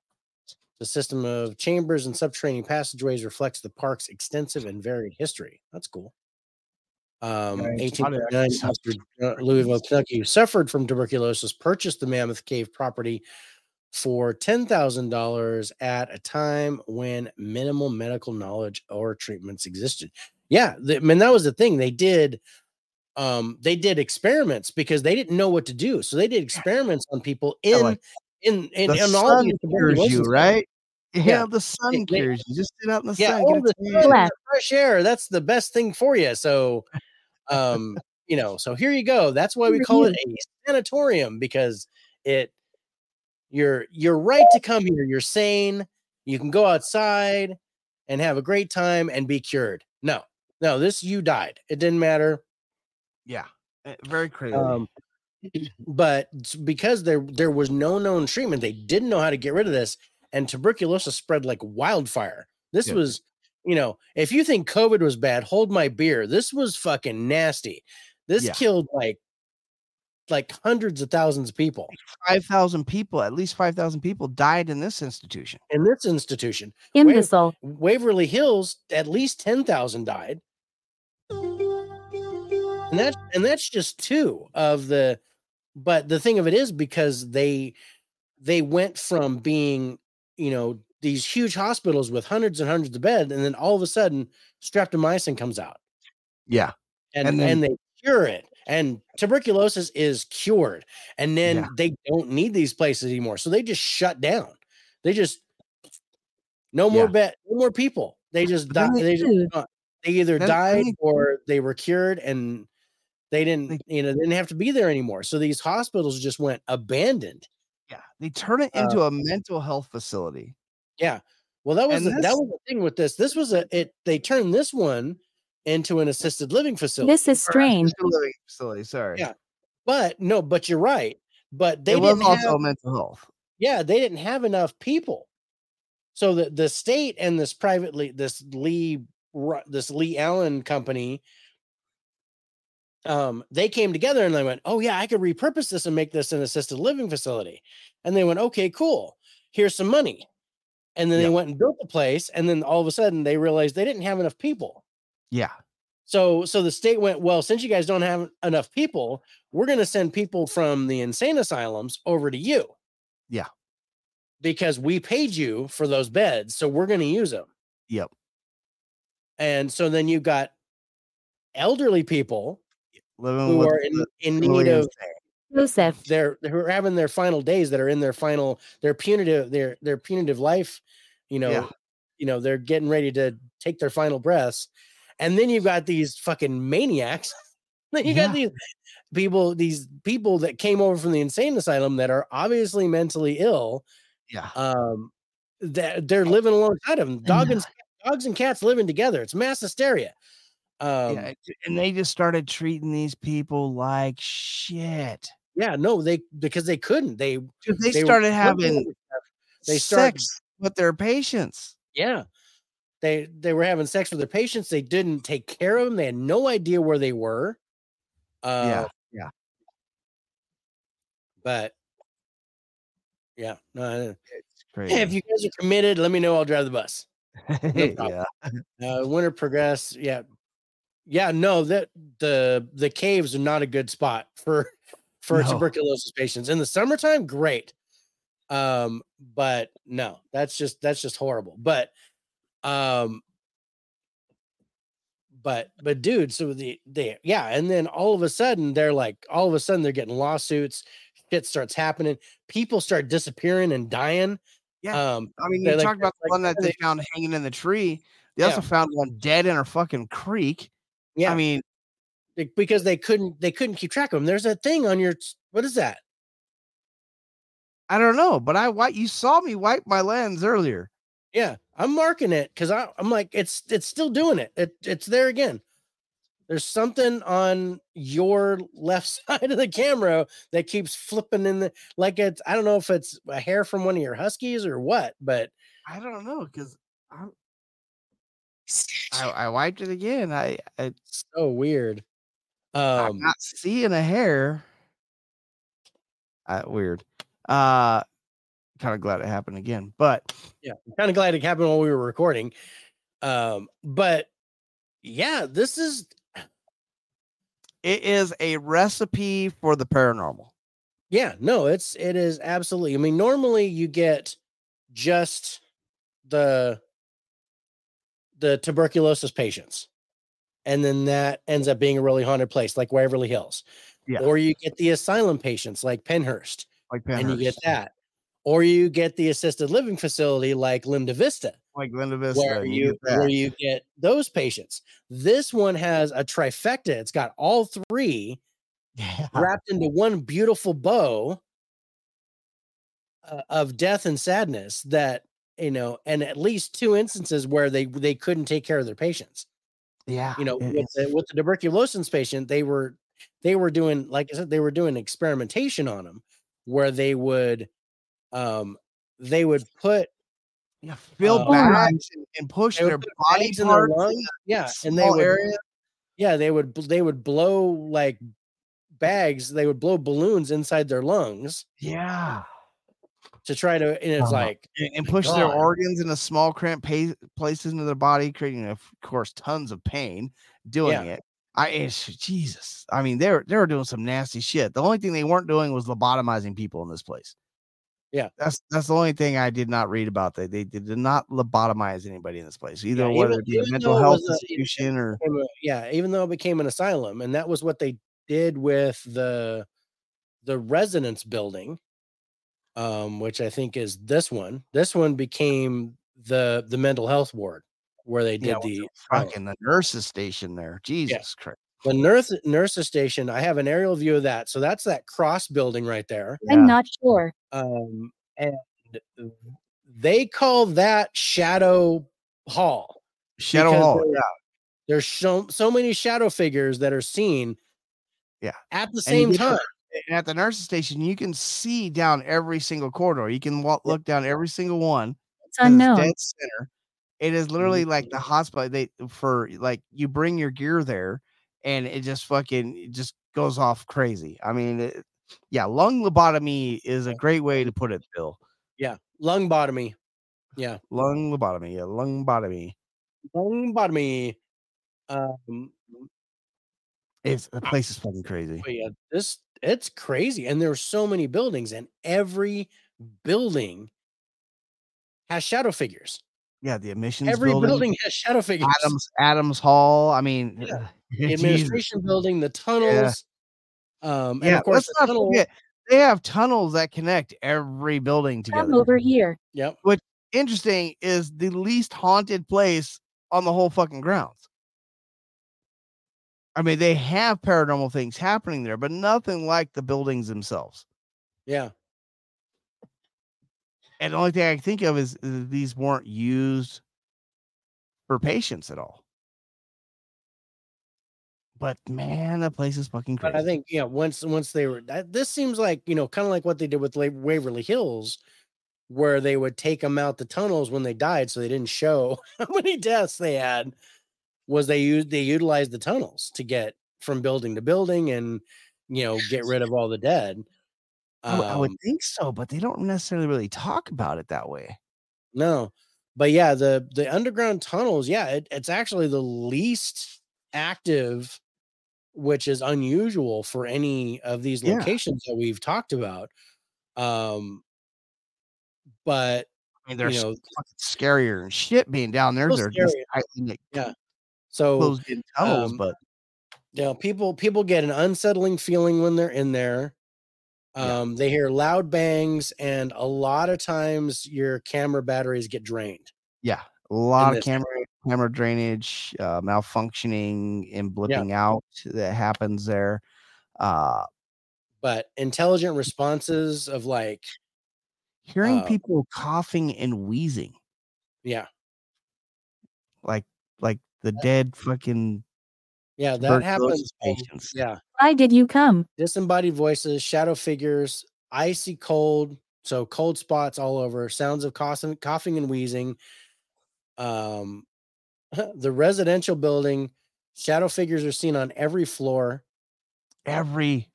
The system of chambers and subterranean passageways reflects the park's extensive and varied history. That's cool. Um, Nice. How did 1859, that sound? Mr. Louisville, Kentucky, who suffered from tuberculosis, purchased the Mammoth Cave property for $10,000 at a time when minimal medical knowledge or treatments existed. Yeah, the, I mean that was the thing. They did um they did experiments because they didn't know what to do. So they did experiments on people in like, in in, the in all sun these cures you, right? Yeah, Yeah. the sun they- cures you. Just sit out in the yeah, sun. all the sun, fresh air, that's the best thing for you. So um, you know, so here you go. That's why we call it a sanatorium because it you're you're right to come here. You're sane. You can go outside and have a great time and be cured. No, no, this you died. It didn't matter. Yeah, eh, very crazy. Um, but because there there was no known treatment, they didn't know how to get rid of this, and tuberculosis spread like wildfire. This Yeah. was, you know, if you think COVID was bad, hold my beer. This was fucking nasty. This Yeah. killed like like hundreds of thousands of people Five thousand people, at least five thousand people, died in this institution. in this institution. imbecile, Waverly Hills, at least 10,000 died. And that's and that's just two of the but the thing of it is because they they went from being, you know, these huge hospitals with hundreds and hundreds of beds and then all of a sudden streptomycin comes out Yeah, and And and, they cure it and tuberculosis is cured and then Yeah. they don't need these places anymore so they just shut down they just no more Yeah. bet no more people they just die they- they, just, uh, they either then died they- or they were cured and they didn't you know they didn't have to be there anymore so these hospitals just went abandoned yeah. They turn it Uh, into a mental health facility. yeah well that was the, that was the thing with this this was a it they turned this one into an assisted living facility this is strange, assisted living facility. Sorry. Yeah, But no, but you're right. But they it was didn't also have, mental health. yeah, they didn't have enough people. So the the state and this privately this Lee this Lee Alan company um they came together and they went, "Oh yeah, I could repurpose this and make this an assisted living facility." And they went, "Okay, cool. Here's some money." And then Yeah. they went and built the place and then all of a sudden they realized they didn't have enough people. Yeah, So so the state went, well, since you guys don't have enough people, we're going to send people from the insane asylums over to you. Yeah. Because we paid you for those beds, so we're going to use them. Yep. And so then you got elderly people living who are in, in need of insane. Joseph, they're who are having their final days that are in their final their punitive their their punitive life, you know, Yeah. you know, they're getting ready to take their final breaths. And then you've got these fucking maniacs. you Yeah. got these people, these people that came over from the insane asylum that are obviously mentally ill. Yeah, Um that they're living alongside of them. Dog and dogs and cats living together. It's mass hysteria. Um yeah, and they just started treating these people like shit. yeah, no, they because they couldn't. They they, they started having they start- sex with their patients. Yeah. They they were having sex with their patients. They didn't take care of them. They had no idea where they were. Uh, yeah, yeah. But yeah, no. It's crazy. Hey, if you guys are committed, let me know. I'll drive the bus. problem. yeah, Uh, Winter Progress. Yeah, yeah. No, that the the caves are not a good spot for for No. tuberculosis patients in the summertime. Great, um, but no, that's just that's just horrible. But um, but but dude, so the they yeah, and then all of a sudden they're like, all of a sudden they're getting lawsuits. Shit starts happening. People start disappearing and dying. Yeah. Um, I mean, you like- talk about the like, one that they- they found hanging in the tree. They Yeah. also found one dead in a fucking creek. yeah. I mean, because they couldn't they couldn't keep track of them. There's a thing on your what is that? I don't know, but I you saw me wipe my lens earlier. Yeah, I'm marking it because I'm like it's it's still doing it. It it's there again. There's something on your left side of the camera that keeps flipping in the like it's I don't know if it's a hair from one of your huskies or what, but I don't know because I'm I wiped it again. I, I it's so weird. I'm Um not seeing a hair. Uh, weird. Uh, kind of glad it happened again, but yeah, I'm kind of glad it happened while we were recording. Um, but yeah, this is it is a recipe for the paranormal. Yeah, no, it's it is absolutely. I mean, normally you get just the the tuberculosis patients, and then that ends up being a really haunted place like Waverly Hills. Yeah. Or you get the asylum patients like Pennhurst, Like Pennhurst. and you get that. Or you get the assisted living facility like Linda Vista, like Linda Vista. where you get where you get those patients. This one has a trifecta. It's got all three yeah. wrapped into one beautiful bow uh, of death and sadness that you know and at least two instances where they they couldn't take care of their patients yeah, you know with the, with the tuberculosis patient they were they were doing like i said they were doing experimentation on them where they would um they would put yeah, fill uh, bags and, and push their put body in their lungs, yeah and they would area. yeah they would they would blow like bags, they would blow balloons inside their lungs Yeah. to try to, and it's Uh-huh. like, and, and push their God. organs into small cramped pa- places into their body, creating, of course, tons of pain doing it. I it's, Jesus, I mean, they're they were doing some nasty shit. The only thing they weren't doing was lobotomizing people in this place. Yeah. that's that's the only thing I did not read about. That they, did not lobotomize anybody in this place, either Yeah, whether even- it be a mental health a- institution or a- yeah, even though it became an asylum, and that was what they did with the the residence building, um, which I think is this one. This one became the the mental health ward where they did Yeah, the asylum. fucking the nurses station there. Jesus Christ. The nurse nurses station. I have an aerial view of that. So that's that cross building right there. Yeah. I'm not sure. Um, and they call that Shadow Hall. Shadow Hall. there- Yeah. There's so so many shadow figures that are seen. Yeah. At the And same get time. the- and at the nurses station, you can see down every single corridor. You can walk, look down every single one. It's 'cause unknown. dead center. It is literally like the hospital. They for like you bring your gear there, and it just fucking it just goes off crazy. I mean, it, yeah, lung lobotomy is a great way to put it, Bill. Yeah. Lung lobotomy. Yeah. Lung lobotomy, yeah, lung lobotomy. Lung lobotomy. Um, It's the place is fucking crazy. but yeah, this it's crazy. And there's so many buildings, and every building has shadow figures. Yeah, the admissions Every building, building has shadow figures. Adams Adams Hall. I mean, Yeah. The Jesus. administration building, the tunnels. Um, and Yeah, of course, let's the not tunnel. forget they have tunnels that connect every building together. Come together. over here. Yep. Which interesting is the least haunted place on the whole fucking grounds. I mean, they have paranormal things happening there, but nothing like the buildings themselves. Yeah. And the only thing I can think of is, is these weren't used for patients at all. But man, that place is fucking crazy. But I think yeah, once once they were that, this seems like you know kind of like what they did with La- Waverly Hills, where they would take them out the tunnels when they died, so they didn't show how many deaths they had. Was they used they utilized the tunnels to get from building to building and you know get rid of all the dead. I would Um, think so, but they don't necessarily really talk about it that way. No, but yeah, the the underground tunnels, yeah, it, it's actually the least active, which is unusual for any of these Yeah. locations that we've talked about. Um, but I mean, they're you know, scarier and shit being down there. They're just tightly Yeah. so closed in tunnels, um, but you know, people people get an unsettling feeling when they're in there. Yeah. Um, they hear loud bangs, and a lot of times your camera batteries get drained. yeah, a lot of camera camera drainage, uh, malfunctioning and blipping out that happens there. Uh, But intelligent responses of like, hearing Uh, people coughing and wheezing, yeah, like like the dead fucking yeah, that happens. patients. yeah, Why did you come? disembodied voices, shadow figures, icy cold, so cold spots all over, sounds of coughing, coughing and wheezing. Um, the residential building, shadow figures are seen on every floor, every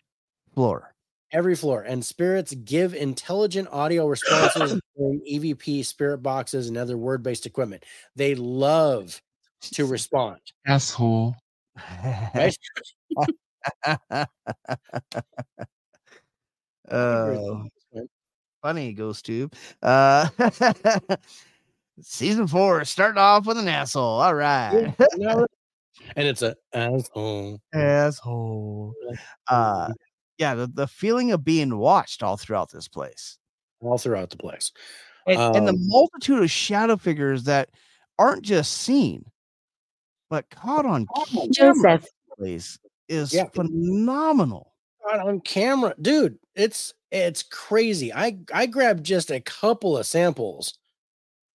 floor. every floor, and spirits give intelligent audio responses during EVP spirit boxes and other word-based equipment. They love to respond. Asshole. Right? Oh, funny ghost tube. Uh, season four starting off with an asshole. All right, and it's a asshole. asshole. Uh, yeah, the, the feeling of being watched all throughout this place, all throughout the place. and, and the Um, multitude of shadow figures that aren't just seen, but caught on camera Joseph. place is Yeah. phenomenal. God, on camera, dude. It's it's crazy. I I grabbed just a couple of samples,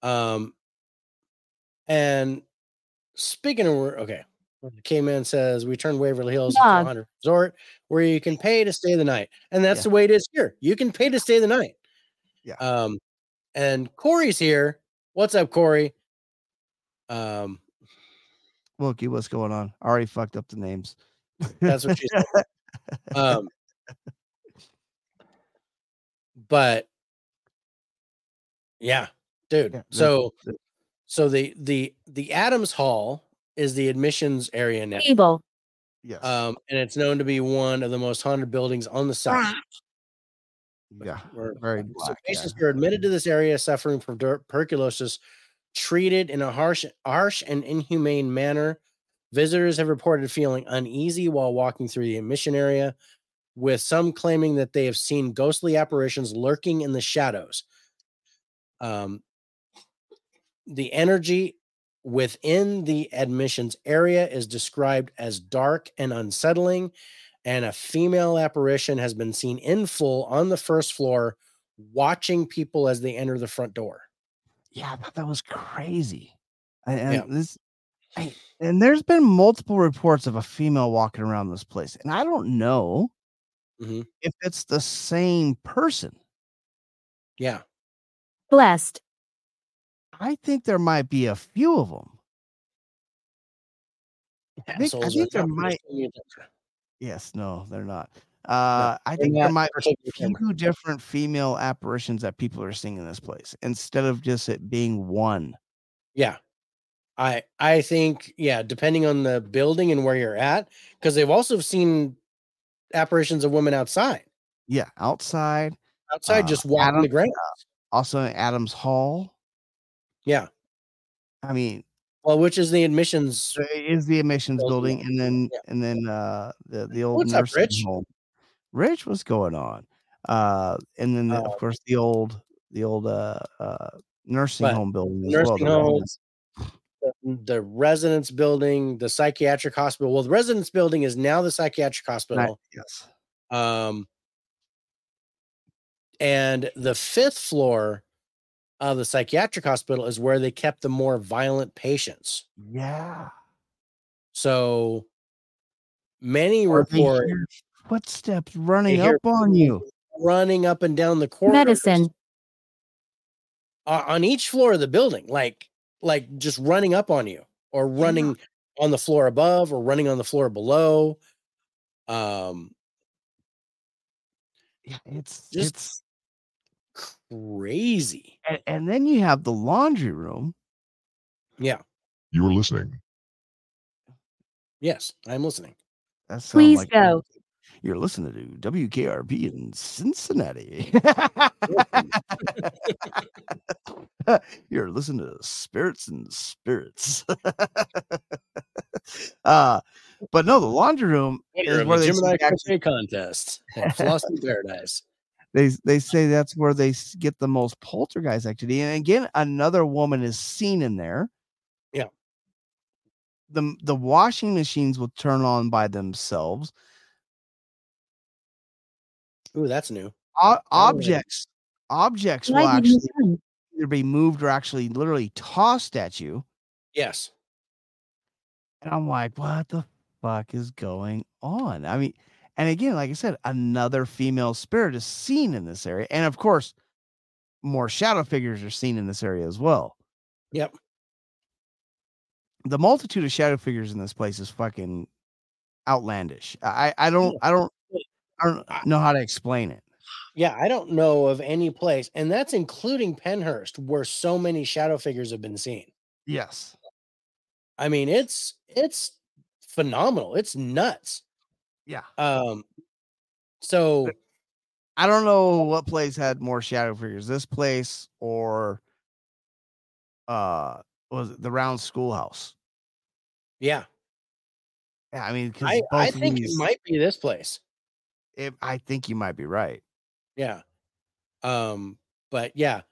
um, and speaking of okay, K-Man says we turned Waverly Hills into a resort where you can pay to stay the night, and that's Yeah. the way it is here. You can pay to stay the night. Yeah. Um, and Corey's here. What's up, Corey? Um, Wookie, what's going on? I already fucked up the names. that's what she said. Um, but yeah, dude. Yeah, so the- so the the the Adams Hall is the admissions area now. Evil. Yes. Um, and it's known to be one of the most haunted buildings on the site. yeah. We're, Very So black. yeah. patients who are admitted to this area suffering from tur- tuberculosis, treated in a harsh, harsh and inhumane manner. Visitors have reported feeling uneasy while walking through the admission area, with some claiming that they have seen ghostly apparitions lurking in the shadows. Um, the energy within the admissions area is described as dark and unsettling, and a female apparition has been seen in full on the first floor watching people as they enter the front door. Yeah, I thought that was crazy. And, and Yeah. this, I, and there's been multiple reports of a female walking around this place, and I don't know Mhm. if it's the same person. Yeah. Blessed. I think there might be a few of them. I think- I think there might- see each other. Yes, no, they're not. Uh, I think there might be a few different female apparitions that people are seeing in this place instead of just it being one. Yeah. I I think yeah, depending on the building and where you're at, because they've also seen apparitions of women outside, Yeah, outside, outside Uh, just walking the Adam- ground. also in Adams Hall. Yeah. I mean, Well, which is the admissions. Is the admissions Building. building, and then Yeah. and then uh the the old What's up, nursing Rich? home. Rich, what's going on? Uh, and then the- of course the old the old uh uh nursing But home building as nursing well. the home, the, the residence building, the psychiatric hospital. Well, the residence building is now the psychiatric Right, hospital. yes. Um, and the fifth floor of the psychiatric hospital is where they kept the more violent patients. Yeah. So many Or they report footsteps running up on you. running up and down the corridors Medicine. uh, on each floor of the building, like like just running up on you or running on the floor above or running on the floor below. Um, Yeah, it's Just- it's crazy. and, and then you have the laundry room. Yeah. You are listening. Yes, I'm listening. That sounds Please like go. You're listening to WKRP in Cincinnati. You're listening to Spirits and Spirits. uh, but no, the laundry room Winner is of where the they Gemini Crochet contest at Floss in Paradise. They they say that's where they get the most poltergeist activity. And again, another woman is seen in there. Yeah. The the washing machines will turn on by themselves. Ooh, that's new. O- like it. objects objects will Light in the actually either be moved or actually literally tossed at you. Yes. And I'm like, what the fuck is going on? I mean, and again, like I said, another female spirit is seen in this area. And of course, more shadow figures are seen in this area as well. Yep. The multitude of shadow figures in this place is fucking outlandish. I I don't I don't I don't know how to explain it. Yeah, I don't know of any place, and that's including Pennhurst, where so many shadow figures have been seen. Yes. I mean, it's it's phenomenal. It's nuts. Yeah. Um, so I don't know what place had more shadow figures, this place or uh was it the round schoolhouse? yeah, Yeah, I mean, I I think it might be this place. it- I think you might be right. Yeah. Um, but yeah,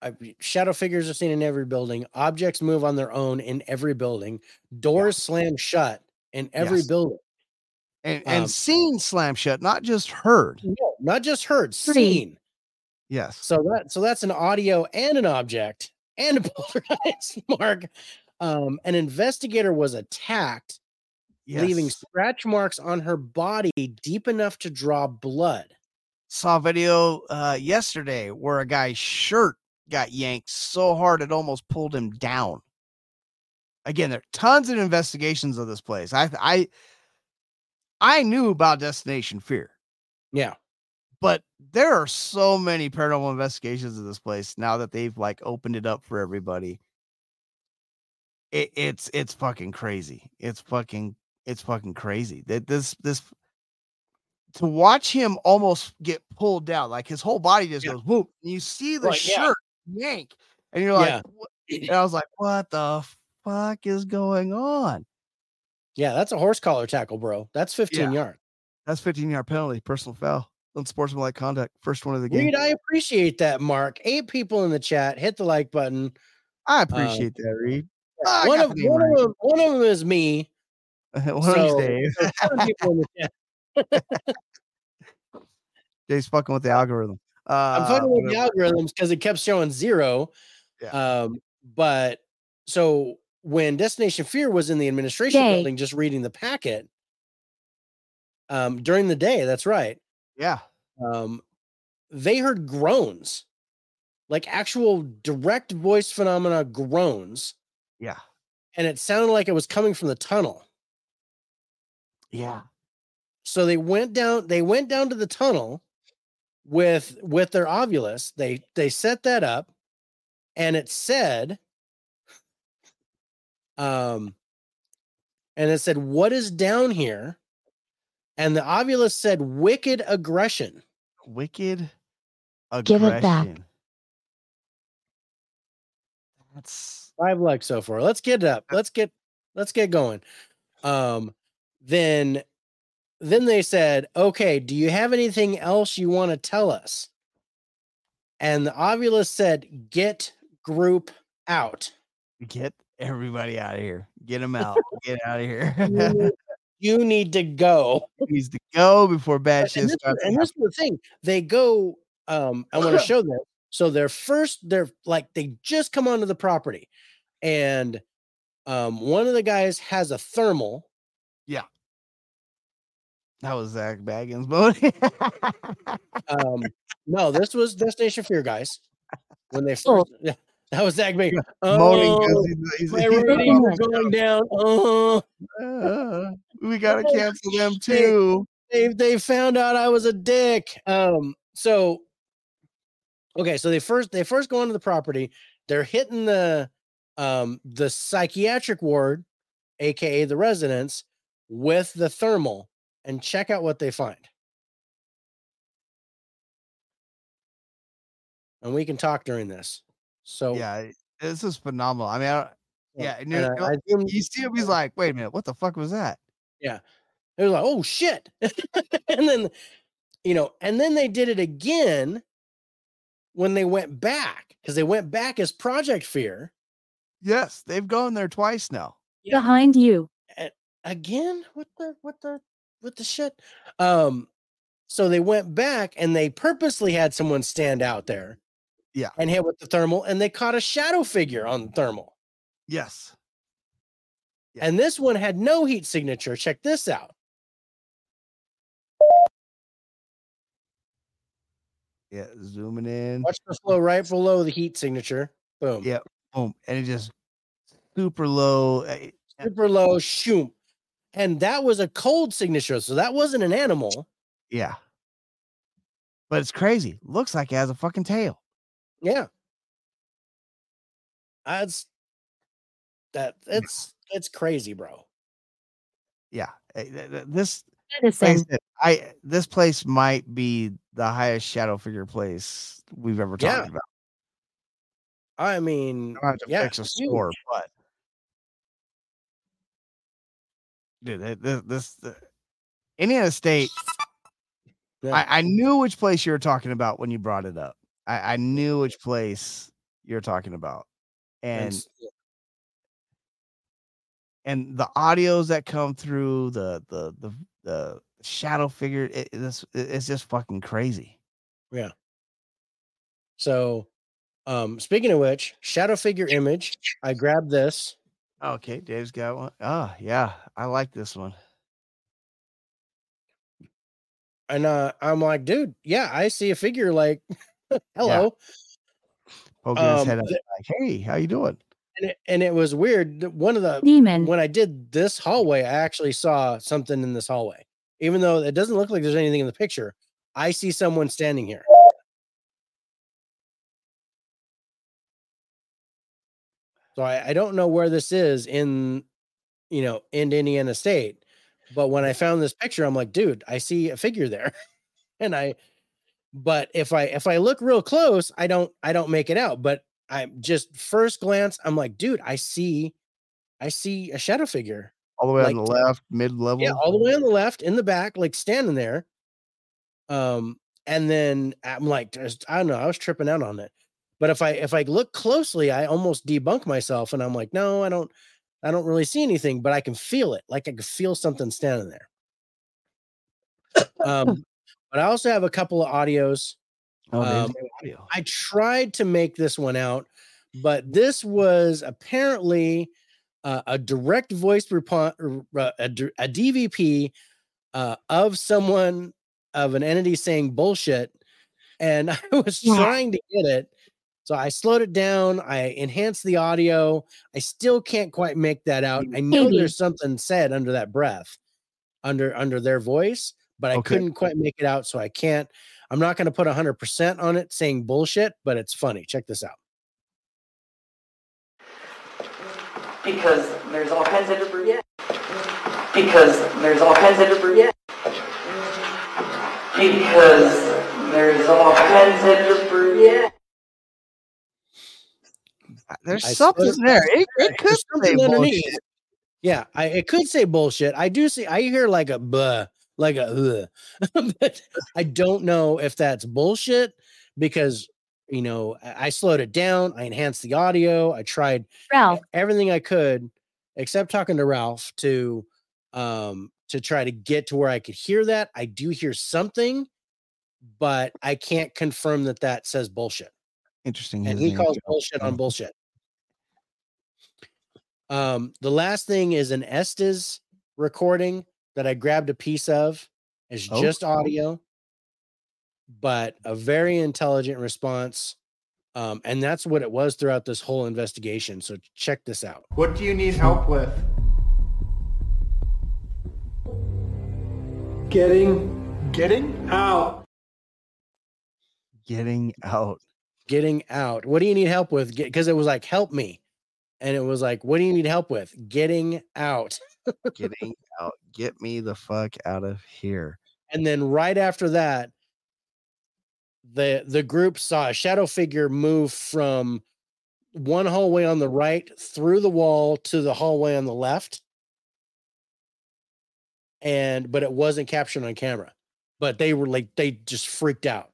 I, shadow figures are seen in every building. Objects move on their own in every building. Doors slam shut in every Yes. building. And and Um, seen slam shut, not just heard. No, not just heard, Three. seen. Yes. So that so that's an audio and an object and a poltergeist mark. Um, an investigator was attacked, leaving scratch marks on her body deep enough to draw blood. Saw a video uh yesterday where a guy's shirt got yanked so hard it almost pulled him down. Again, there are tons of investigations of this place. I I I knew about Destination Fear, Yeah. but there are so many paranormal investigations of this place now that they've like opened it up for everybody. It, it's it's fucking crazy. It's fucking it's fucking crazy. That this this to watch him almost get pulled down, like his whole body just Yeah. goes whoop. And you see the Right, yeah. shirt yank, and you're like, Yeah. And I was like, what the fuck is going on? Yeah, that's a horse collar tackle, bro. That's 15 Yeah. yards. That's 15 yard penalty, personal foul, unsportsmanlike conduct, first one of the game. Reed, I appreciate that, Mark. Eight people in the chat. Hit the like button. I appreciate that, Reed. I one of one of them, one of them is me. one of so- these days. There's seven people in the chat. Jay's fucking with the algorithm. Uh, I'm fucking with the algorithms because it kept showing zero. Yeah. Um, but so when Destination Fear was in the administration Day. building, just reading the packet, um, during the day, that's right. Yeah. Um, they heard groans, like actual direct voice phenomena groans, Yeah. and it sounded like it was coming from the tunnel. Yeah. so they went down they went down to the tunnel with with their ovilus they they set that up and it said um and it said what is down here? And the ovilus said wicked aggression. Wicked aggression. Give it back. That's five likes so far. Let's get it up let's get let's get going. Um then then they said okay do you have anything else you want to tell us? And the ovilus said get group out. Get everybody out of here. Get them out. Get out of here. you, you need to go needs to go before bad shit and this, starts. and this is the thing they go um i want to show them so they're first they're like they just come onto the property and um one of the guys has a thermal Yeah. That was Zak Bagans mode. Um, no, this was Destination Fear, guys. When they first, Oh. that was Zach Baker. Oh, he's- he's- my he's ratings on are going down. Oh, Uh, we gotta cancel them too. they they found out I was a dick. Um, so okay, so they first they first go onto the property. They're hitting the um the psychiatric ward, aka the residence, with the thermal, and check out what they find. And we can talk during this. So Yeah, this is phenomenal. I mean, I, yeah, and and you know, I you see him, he's like, "Wait a minute, what the fuck was that?" Yeah, They were like, oh shit. and then, you know, and then they did it again when they went back because they went back as Project Fear Yes, they've gone there twice now. Yeah. Behind you. again. What the, what the, what the shit? Um, so they went back and they purposely had someone stand out there. Yeah. And hit with the thermal and they caught a shadow figure on the thermal. Yes. And this one had no heat signature. Check this out. yeah, zooming in, Watch the flow right below the heat signature. Boom. Yeah. boom, and it just super low. eh, super low shoom and that was a cold signature so that wasn't an animal Yeah, but it's crazy. Looks like it has a fucking tail. Yeah that's that it's it's crazy bro Yeah, eh, th- th- this like I, Citizen. said, I this place might be the highest shadow figure place we've ever talked Yeah. about. i mean I have to yeah fix a huge. score, but dude, th- th- this, the Indiana State. Yeah. I, I knew which place you were talking about when you brought it up. I, I knew which place you're talking about, and and and the audios that come through the the the the shadow figure. It, this it's just fucking crazy. Yeah. So um speaking of which shadow figure image i grabbed this Okay, Dave's got one. Oh yeah, I like this one. and uh i'm like dude yeah i see a figure like hello Poking his Um, head up, like, "Hey, how you doing?" and it, and it was weird one of the Demon. when I did this hallway, I actually saw something in this hallway. even though it doesn't look like there's anything in the picture. I see someone standing here. So I, I don't know where this is in, you know, in Indiana State, but when I found this picture, I'm like, dude, I see a figure there, and I, but if I if I look real close, I don't I don't make it out. But i'm just first glance, I'm like, dude, I see, I see a shadow figure. All the way on the left, mid level. Yeah, all the way on the left in the back, like standing there. Um, and then I'm like, I don't know, I was tripping out on it. But if I if I look closely, I almost debunk myself, and I'm like, no, I don't, I don't really see anything, but I can feel it. Like I can feel something standing there. Um, but I also have a couple of audios. Oh, um, audio. I tried to make this one out, but this was apparently uh, a direct voice response, a DVP uh, of someone of an entity saying bullshit, and I was trying to get it. So I slowed it down. I enhanced the audio. I still can't quite make that out. I know Maybe. there's something said under that breath, under under their voice, but I Okay. couldn't quite make it out. So I can't. I'm not going to put 100% on it saying bullshit, but it's funny. Check this out. Because there's all kinds of debris. Because there's all kinds of debris. Because there's all kinds of debris. There's I something there. It, it could say bullshit. Yeah, I it could say bullshit. I do see. I hear like a buh, like a but I don't know if that's bullshit because you know I I slowed it down. I enhanced the audio. I tried Ralph, everything I could, except talking to Ralph to um to try to get to where I could hear that. I do hear something, but I can't confirm that that says bullshit. Interesting. And he calls Joe. bullshit on bullshit. Um, the last thing is an Estes recording that I grabbed a piece of. It's Oh. just audio, but a very intelligent response. Um, and that's what it was throughout this whole investigation. So check this out. What do you need help with? Getting getting out. Getting out. Getting out. What do you need help with? Because it was like, help me. And it was like, what do you need help with? Getting out. Getting out. Get me the fuck out of here. and then right after that the the group saw a shadow figure move from one hallway on the right through the wall to the hallway on the left and but it wasn't captured on camera but they were like they just freaked out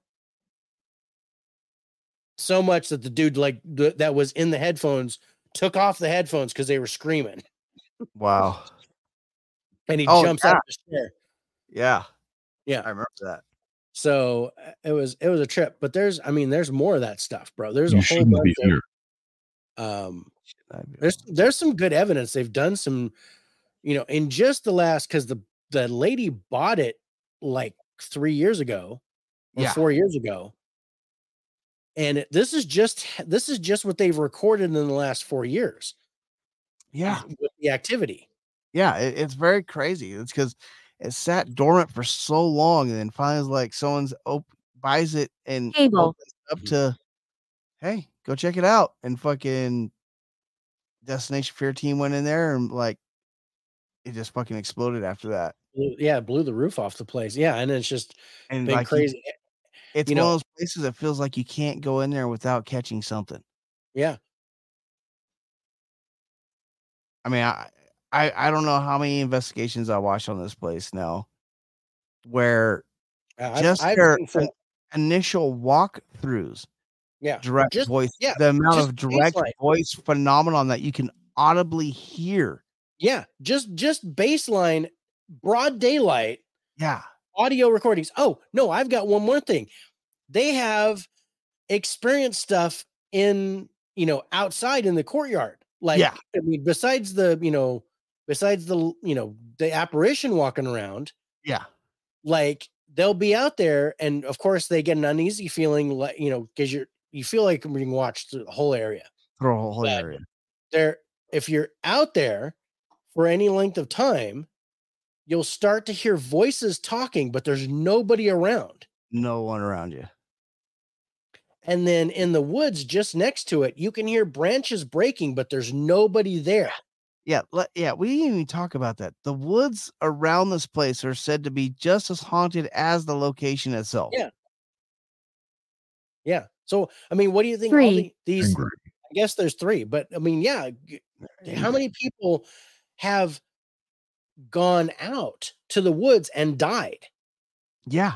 so much that the dude like th- that was in the headphones took off the headphones because they were screaming Wow. and he Oh, jumps yeah. out the chair Yeah. Yeah. I remember that. So uh, it was it was a trip, but there's I mean there's more of that stuff, bro. There's You a whole bunch be here. um there's there's some good evidence. They've done some, you know, in just the last because the the lady bought it like three years ago or Yeah. four years ago. And it- this is just this is just what they've recorded in the last four years. Yeah. with the activity. Yeah. It, it's very crazy. It's because it sat dormant for so long and then finally it's like someone's op- buys it and Cable. opens it up mm-hmm. to hey, go check it out. And fucking Destination Fear team went in there and like it just fucking exploded after that. Blew- Yeah, blew the roof off the place. Yeah, and it's just And been like you- crazy. It's you one know- of those places that feels like you can't go in there without catching something. Yeah, I mean, I, I I don't know how many investigations I watched on this place now, where Uh, just I've their in- initial walkthroughs, yeah, direct just- voice, yeah, the amount of direct baseline. voice phenomenon that you can audibly hear. yeah, just just baseline, broad daylight Yeah, audio recordings. Oh no, I've got one more thing. They have experienced stuff in you know outside in the courtyard. Like Yeah. I mean, besides the you know, besides the you know the apparition walking around, yeah, like they'll be out there, and of course they get an uneasy feeling, like you know, because you're you feel like you're being watched through the whole area. through a whole But- area. There, if you're out there for any length of time, you'll start to hear voices talking, but there's nobody around. No one around you. And then in the woods just next to it, you can hear branches breaking, but there's nobody there. Yeah, yeah, we didn't even talk about that. The woods around this place are said to be just as haunted as the location itself. Yeah. Yeah. So, I mean, what do you think? all Three. the- these, I guess there's three, but I mean, yeah. g- How many people have gone out to the woods and died? Yeah,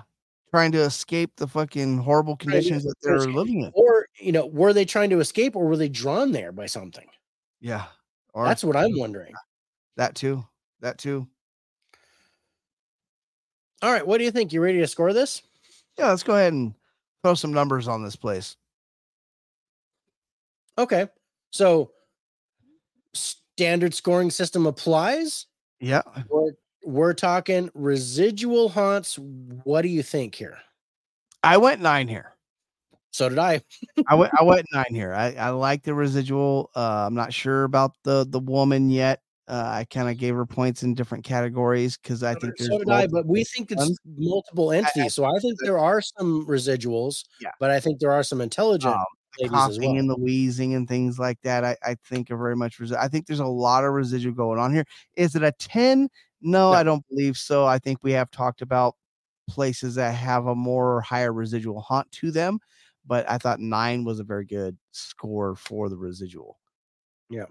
trying to escape the fucking horrible conditions that they're escape. living in. Or, you know, were they trying to escape or were they drawn there by something? Yeah, or That's what I'm wondering. that too. That too. All right. What do you think? You ready to score this? Yeah, let's go ahead and throw some numbers on this place. Okay. So, standard scoring system applies. Yeah, We're, we're talking residual haunts. What do you think here? I went nine here. So did I. I went I went nine here. I, I like the residual. Uh, I'm not sure about the the woman yet. Uh, I kind of gave her points in different categories because I think there's so did I, but we think it's ones. multiple entities. so I think there are some residuals. Yeah. But I think there are some intelligent Um, the coughing well. and the wheezing and things like that. I, I think are very much. Resi- I think there's a lot of residual going on here. Is it a ten? No, No. I don't believe so. I think we have talked about places that have a more higher residual haunt to them, but I thought nine was a very good score for the residual. Yeah.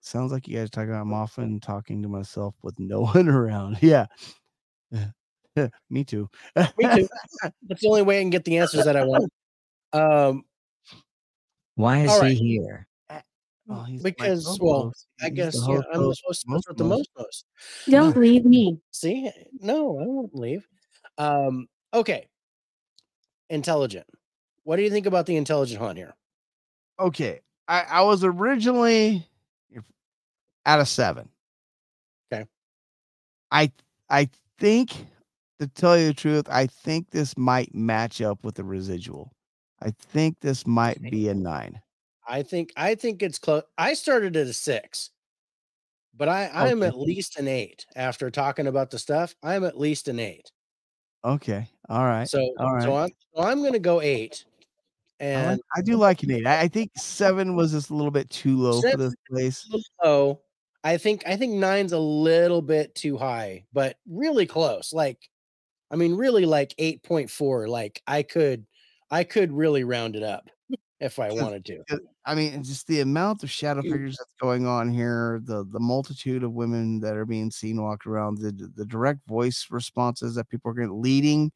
Sounds like you guys are talking about I'm often talking to myself with no one around. Yeah. Me too. Me too. That's the only way I can get the answers that I want. Um, Why is All he here? Oh, he's my because, well, co-host. I He's the guess yeah, host I'm of supposed to most put the most. most most. Don't leave me. See, no, I won't leave. Um, okay. Intelligent. What do you think about the intelligent haunt here? okay i i was originally at a seven Okay. i i think to tell you the truth i think this might match up with the residual i think this might be a nine I think I think it's close. I started at a six, but I I am Okay. at least an eight after talking about the stuff. I'm at least an eight. okay all right So all so. I'm so I'm gonna go eight. I, And like, I do like an eight I, I think seven was just a little bit too low for this place low. I think I think nine's a little bit too high, but really close. Like, I mean, really like eight point four. Like I could I could really round it up if I wanted to. I mean, just the amount of shadow figures that's going on here, the the multitude of women that are being seen walk around, the the direct voice responses that people are getting, leading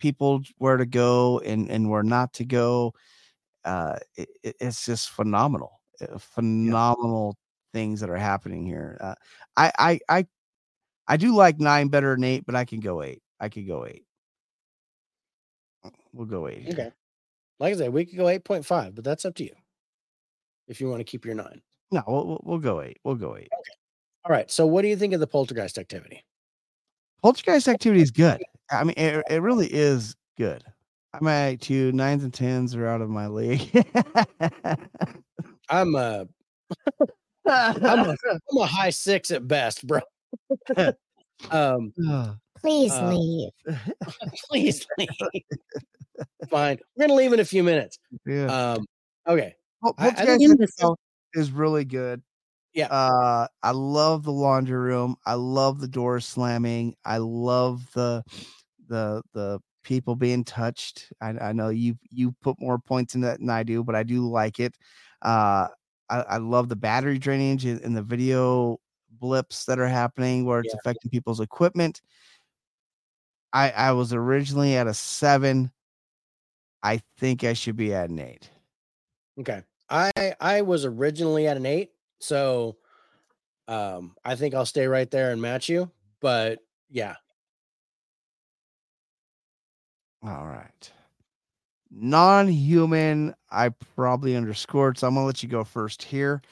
people where to go and and where not to go. Uh, it, it- it's just phenomenal, uh, phenomenal things that are happening here. Uh, I I I I do like nine better than eight, but I can go eight. I could go eight. We'll go eight. here. Okay. Like I said, we could go eight point five, but that's up to you. If you want to keep your nine. No, we'll, we'll go eight. We'll go eight. Okay. All right. So what do you think of the poltergeist activity? Poltergeist activity is good. I mean, it, it really is good. I'm at two nines and tens are out of my league. I'm uh I'm a, I'm a high six at best, bro. um, Please Uh, leave. please leave. Fine. We're gonna leave in a few minutes. yeah. Um, okay. Pol- I- I Poltergeist think- itself is really good. Yeah. Uh, I love the laundry room. I love the door slamming. I love the the the people being touched. I, I know you you put more points in that than I do, but I do like it. Uh, I, I love the battery drainage and, and the video blips that are happening where it's Yeah. affecting people's equipment. I I was originally at a seven. I think I should be at an eight. Okay. I I was originally at an eight, so um I think I'll stay right there and match you. But yeah, All right. Non-human, I probably underscored, so I'm gonna let you go first here.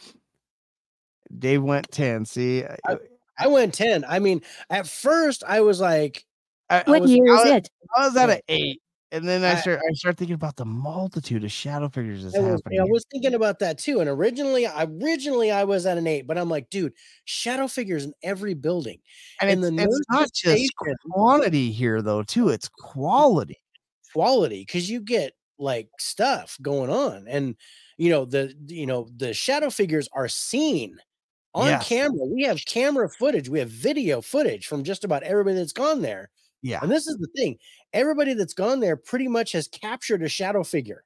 Dave went 10. See, I, I went 10. I mean, at first I was like, I, What was- year is it? I was at an eight, and then I I- start I start thinking about the multitude of shadow figures that's I was, happening. I was thinking about that too. And originally, originally I was at an eight, but I'm like, dude, shadow figures in every building. and and it's, the it's not just station- quantity here though, too. It's quality. quality because you get like stuff going on and you know the you know the shadow figures are seen on Yes. camera we have camera footage we have video footage from just about everybody that's gone there Yeah, and this is the thing everybody that's gone there pretty much has captured a shadow figure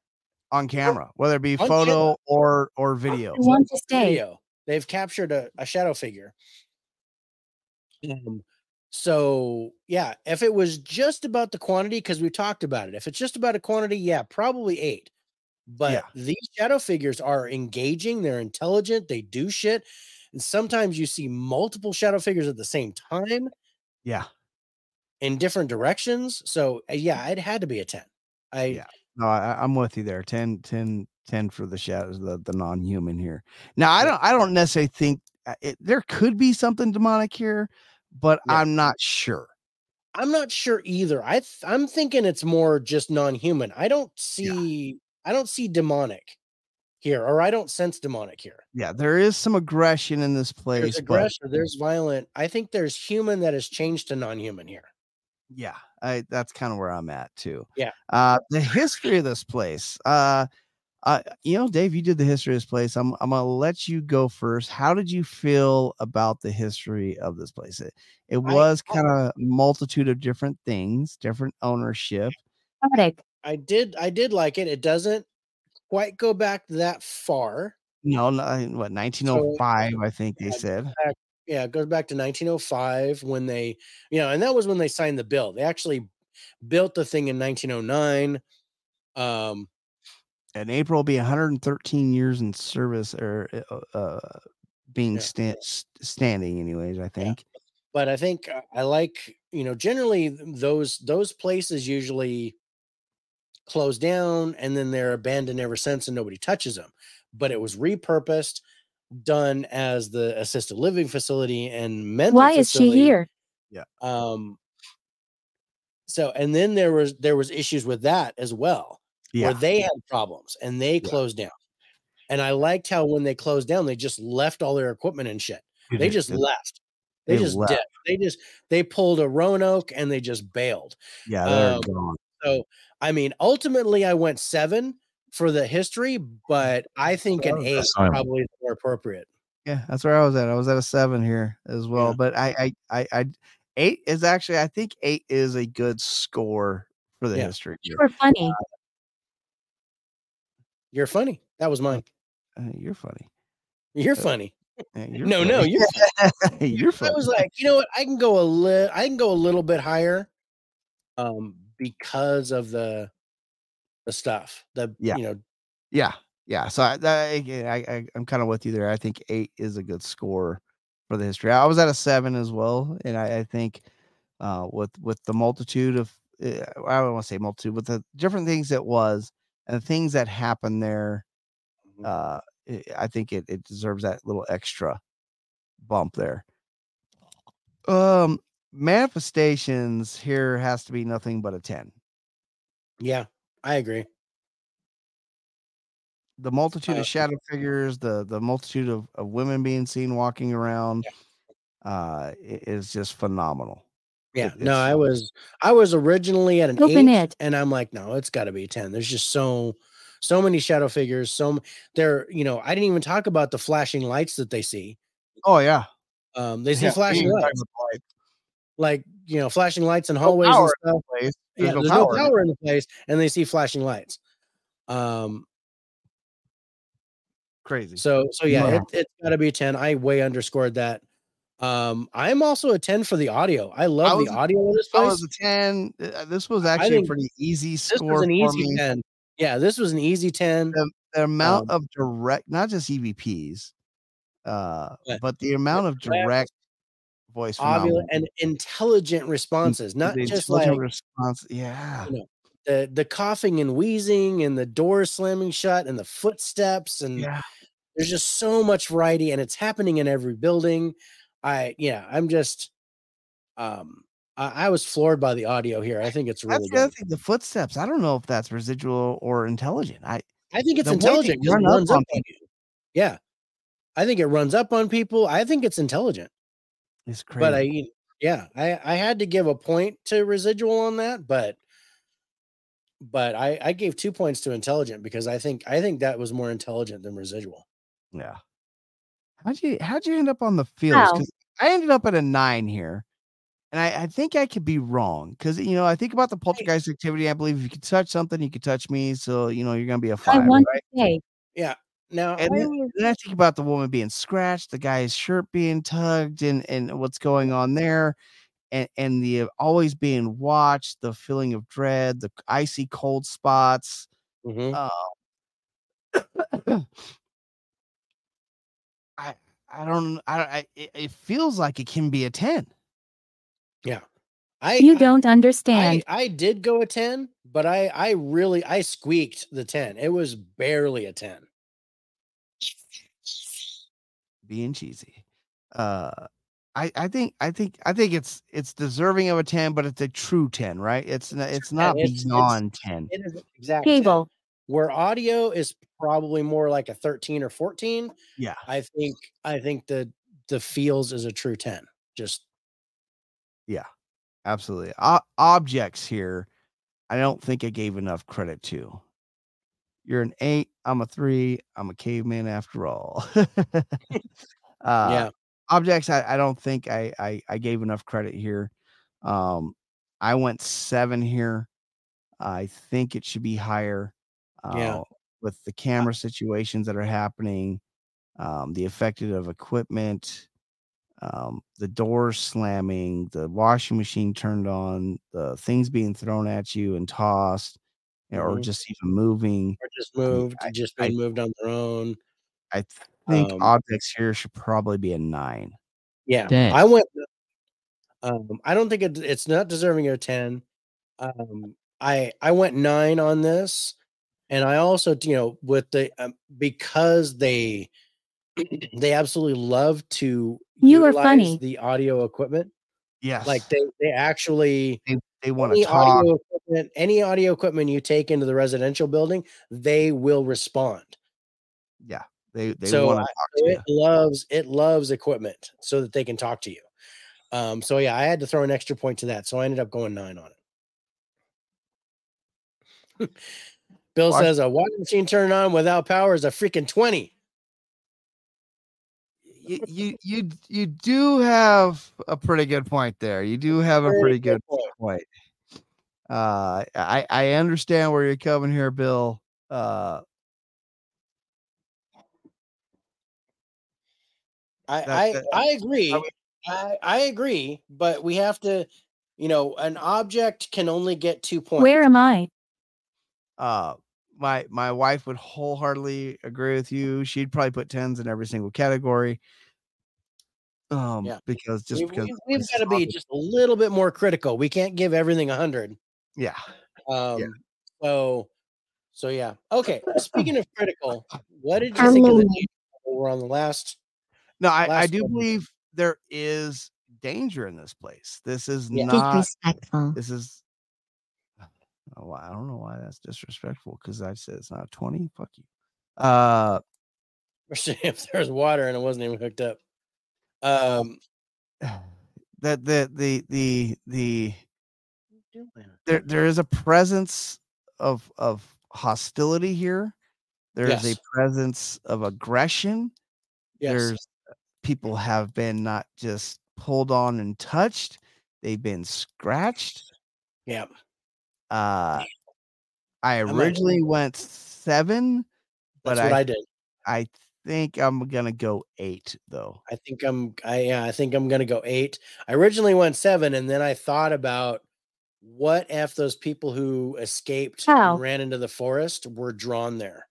on camera, whether it be On photo camera. or or video. I want to stay. video they've captured a, a shadow figure um, so yeah if it was just about the quantity because we talked about it if it's just about a quantity yeah probably eight but Yeah. these shadow figures are engaging they're intelligent they do shit and sometimes you see multiple shadow figures at the same time Yeah, in different directions so uh, yeah it had to be a 10 i Yeah. no, I, I'm with you there. 10, 10, 10 for the shadows, the the non-human here. Now, I don't I don't necessarily think uh, it, there could be something demonic here, but Yeah. I'm not sure. i'm not sure either i th- i'm thinking it's more just non-human i don't see i don't see demonic here or i don't sense demonic here Yeah, there is some aggression in this place, there's but aggression there's violent i think there's human that has changed to non-human here yeah, I that's kind of where I'm at too. Yeah. Uh the history of this place. Uh uh you know, Dave, you did the history of this place. I'm I'm gonna let you go first. How did you feel about the history of this place? It it was kind of multitude of different things, different ownership. Chaotic. i did i did like it it doesn't quite go back that far No, no what 1905, I think they said. Yeah it goes back to 1905 when they you know and that was when they signed the bill they actually built the thing in 1909 um And April will be 113 years in service or uh, uh being Yeah. sta- standing anyways, I think. but i think uh, i like you know generally those those places usually close down and then they're abandoned ever since and nobody touches them but it was repurposed done as the assisted living facility and mental Why is she here? Yeah. um so and then there was there was issues with that as well Yeah. where they had problems and they Yeah. closed down and i liked how when they closed down they just left all their equipment and shit they just left they, they just left. did they just they pulled a roanoke and they just bailed Yeah, they're um, gone. so i mean ultimately i went seven for the history but i think an eight is probably more appropriate Yeah, that's where I was at. I was at a seven here as well. Yeah. But I, I, I, I, eight is actually. I think eight is a good score for the Yeah. history. You here. were funny. you're funny that was mine Uh, you're funny. you're Uh, funny Yeah, you're no no you're you're funny. I was like, you know what? I can go a little. I can go a little bit higher, um, because of the the stuff. The Yeah. you know, yeah, yeah. So I, I, I, I'm kind of with you there. I think eight is a good score for the history. I was at a seven as well, and I, I think uh, with with the multitude of uh, I don't want to say multitude, but the different things it was and the things that happened there, Mhm. uh, i I think it it deserves that little extra bump there. Um, manifestations here has to be nothing but a ten. yeah, I agree. the multitude Uh, of shadow figures, the the multitude of, of women being seen walking around, uh, is just phenomenal. Yeah, It- no, I was I was originally at an Open eight, it. and I'm like, no, it's got to be a ten. There's just so so many shadow figures. So m- there, you know, I didn't even talk about the flashing lights that they see. Oh yeah, Um, they see Yeah, flashing lights, talked lights. Like you know, flashing lights in hallways and power stuff. Place. yeah, There's no there's power. no power in the place, and they see flashing lights. Um, Crazy. so so yeah, Yeah. it, it's got to be a ten. I way underscored that. Um, I'm also a ten for the audio. I love was the audio of this place. I was a ten. uh, This was actually a pretty easy This score was an for easy me. ten. Yeah, this was an easy ten. The, the amount Um, of direct, not just EVPs, uh, But but the amount of direct, direct voice phenomenon. and intelligent responses, not the just like response. Yeah, you know, the the coughing and wheezing and the door slamming shut and the footsteps and yeah. there's just so much variety and it's happening in every building. I yeah, I'm just um I, I was floored by the audio here. I think it's really That's the good. thing. The footsteps. I don't know if that's residual or intelligent. I I think it's the intelligent it run runs up on you. Yeah. I think it runs up on people. I think it's intelligent. It's crazy. But I yeah, I I had to give a point to residual on that, but but I I gave 2 points to intelligent because I think I think that was more intelligent than residual. yeah. How'd you how'd you end up on the fields? How? 'Cause I ended up at a nine here. And I, I think I could be wrong because you know I think about the poltergeist activity. I believe if you could touch something, you could touch me. So you know you're gonna be a five, want right? to say, Now, And I then, then I think about the woman being scratched, the guy's shirt being tugged, and and what's going on there, and and the uh, always being watched, the feeling of dread, the icy cold spots. Mhm. Uh, I I don't I, I it, feels like it can be a ten. Yeah, I you don't understand. I, I did go a 10, but I I really I squeaked the 10. It was barely a 10. Being cheesy. Uh I, I think I think I think it's it's deserving of a 10, but it's a true 10, right? It's not it's not it's- it's- beyond 10. It is exactly Cable. where audio is probably more like a 13 or 14. Yeah. I think I think the the feels is a true 10. Just yeah, Absolutely. O- objects here, I don't think I gave enough credit to. You're an eight. I'm a three. I'm a caveman after all. uh, yeah. Objects, I, I don't think I, I I gave enough credit here. Um, I went seven here. I think it should be higher. Uh, Yeah. With the camera situations that are happening, um, the affected of equipment, um, the doors slamming, the washing machine turned on, the things being thrown at you and tossed, you know, or just even moving. Or just moved, I- just I- moved on their own. I think Um, objects here should probably be a nine. Yeah. Dang. I went um I don't think it, it's not deserving of a 10. Um I I went 9 on this and I also you know with the um, because they they absolutely love to You are funny. the audio equipment Yes, like they they actually they want any to talk. audio equipment any audio equipment you take into the residential building they will respond Yeah, They they so want to talk to you. it loves it loves equipment so that they can talk to you um so yeah i had to throw an extra point to that so i ended up going nine on it bill Watch- says a washing machine turned on without power is a freaking 20 You, you you you do have a pretty good point there. You do have a pretty good point. Point. Uh, I I understand where you're coming here, Bill. Uh, i i that- i agree I i i agree but we have to you know an object can only get two points Where am I? uh, my my wife would wholeheartedly agree with you. She'd probably put tens in every single category. Um, Yeah. because just we, because we, have got to be topic- just a little bit more critical we can't give everything a 100 yeah. Um, so, so yeah. Okay. Speaking of critical, what did you think of the danger level? We're on the last. No, I, I do one. believe there is danger in this place. This is Yeah. not. Disrespectful. This is. Oh, I don't know why that's disrespectful because I said it's not twenty. Fuck you. Uh, Especially if there's water and it wasn't even hooked up. Um, that the the the the there there is a presence of of hostility here. There is Yes. a presence of aggression. yes. There's people have been not just pulled on and touched; they've been scratched. Yeah. Uh, I originally went seven, but That's what I I, did. I think I'm gonna go eight though. I think I'm. I yeah. I think I'm gonna go eight. I originally went seven, and then I thought about what if those people who escaped How? and ran into the forest were drawn there,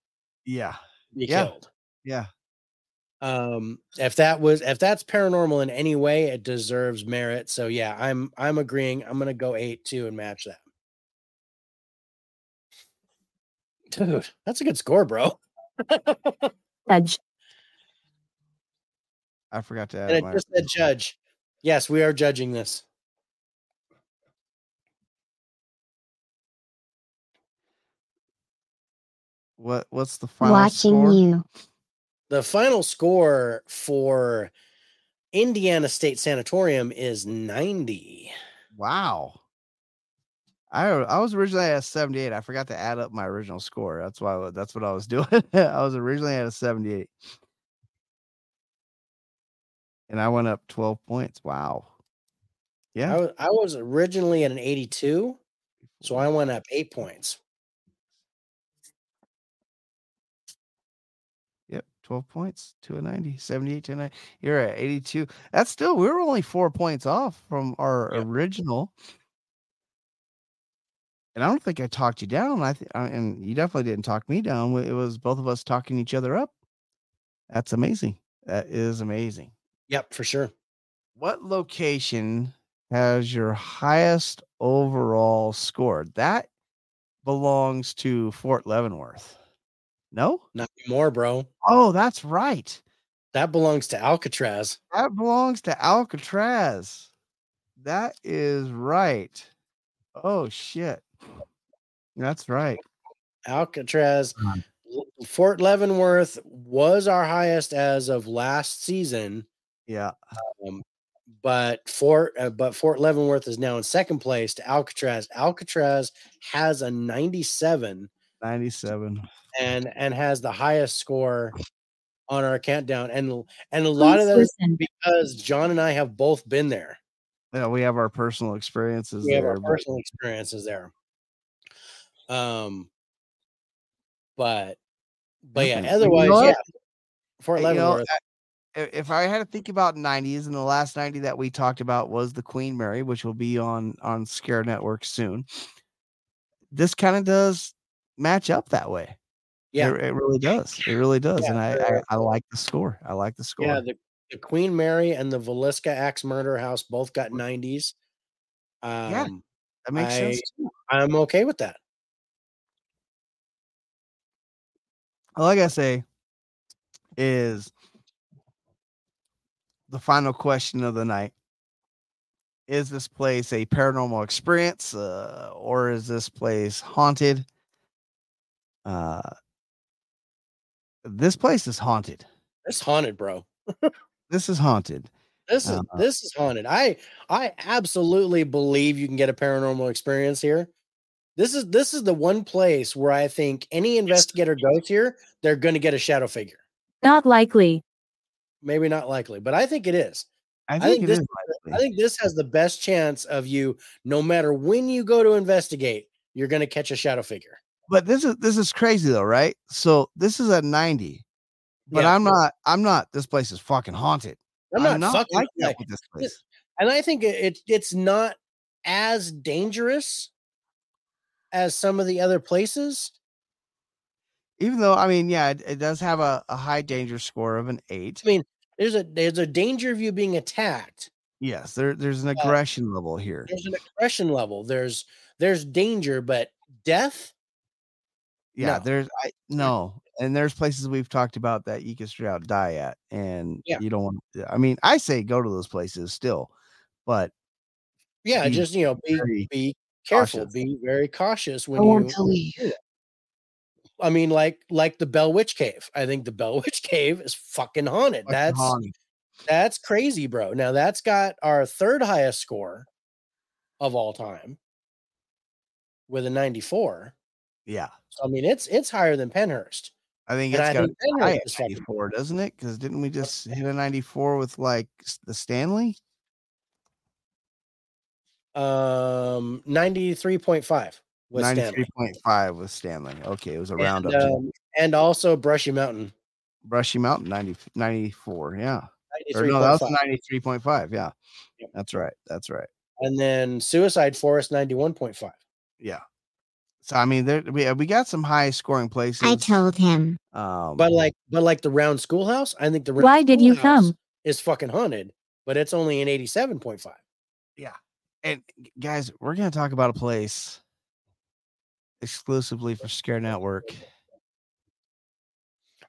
Yeah, be Yeah. killed. yeah. um if that was if that's paranormal in any way it deserves merit so yeah i'm i'm agreeing i'm gonna go eight two and match that dude that's a good score bro Judge. I forgot to add. And it just said judge. Yes, we are judging this. What what's the final watching score? you? The final score for Indiana State Sanatorium is 90. Wow. I I was originally at a 78. I forgot to add up my original score. That's why that's what I was doing. I was originally at a 78. And I went up 12 points. Wow. Yeah. I was, I was originally at an 82, so I went up eight points. Yep, 12 points to a 90, 78 to a 90. You're at 82. That's still, we were only four points off from our Yep. original. And I don't think I talked you down. I think, uh, and you definitely didn't talk me down. It was both of us talking each other up. That's amazing. That is amazing. Yep, for sure. What location has your highest overall score? That belongs to Fort Leavenworth. No? Not anymore, bro. Oh, that's right. That belongs to Alcatraz. That belongs to Alcatraz. That is right. Oh shit. That's right. Alcatraz. Mhm. Fort Leavenworth was our highest as of last season, Yeah. um, but Fort uh, but Fort Leavenworth is now in second place to Alcatraz. Alcatraz has a 97 97. and and has the highest score on our countdown, and and a lot of Please that is listen. because John and I have both been there. Yeah, we have our personal experiences we have our but- personal experiences there. Um, but but yeah, otherwise, yeah, Fort You know, Leavenworth. I- i- if I had to think about 90s, and the last 90 that we talked about was the Queen Mary, which will be on on Scare Network soon. This kind of does match up that way. yeah, It, it really does. It really does. Yeah, and I, I I like the score. I like the score. yeah. The, the Queen Mary and the Villisca Axe Murder House both got nineties. Um, Yeah. that makes sense. Too. I'm okay with that. All I say is the final question of the night. Is this place a paranormal experience uh, or is this place haunted? Uh, this place is haunted. It's haunted, bro. This is haunted. This is Uh-huh. this is haunted. I I absolutely believe you can get a paranormal experience here. This is this is the one place where I think any investigator goes here, they're going to get a shadow figure. Not likely. Maybe not likely, but I think it is. I think think, this- is I think this has the best chance of you, no matter when you go to investigate, you're going to catch a shadow figure. But this is this is crazy though, right? So this is a 90. But Yeah. I'm not I'm not this place is fucking haunted. I'm not, fucking like that with this place. and I think it, it it's not as dangerous as some of the other places. Even though I mean, yeah, it, it does have a, a high danger score of an eight. I mean, there's a there's a danger of you being attacked. Yes, there there's an uh, aggression level here. There's an aggression level. There's there's danger, but death. Yeah, no. there's I mm. no, and there's places we've talked about that you can straight out die at, and Yeah. you don't want. Uh, I mean, I say go to those places still, but Yeah, Be just you know, be be careful, cautious. be very cautious when you. leave. I mean, like like the Bell Witch Cave. I think the Bell Witch Cave is fucking haunted. That's that's crazy, bro. Now that's got our third highest score of all time with a 94. yeah. So I mean, it's it's higher than Pennhurst. I think it's I got think a high is at fucking 94, doesn't it? Because didn't we just hit a 94 with like the Stanley? Um, 93.5 with Stanley. 93.5 with Stanley. Okay, it was a round And, up. um, and also Brushy Mountain. Brushy Mountain 90, 94. Yeah. Or no, that was 93.5. 93.5. Yeah. Yep. That's right. That's right. and then Suicide Forest 91.5. Yeah. So I mean, there we we got some high scoring places. I told him. um, But like, but like the round schoolhouse, I think the round Why did you Schoolhouse come? Is fucking haunted, but it's only an 87.5. and guys, we're gonna talk about a place exclusively for Scare Network.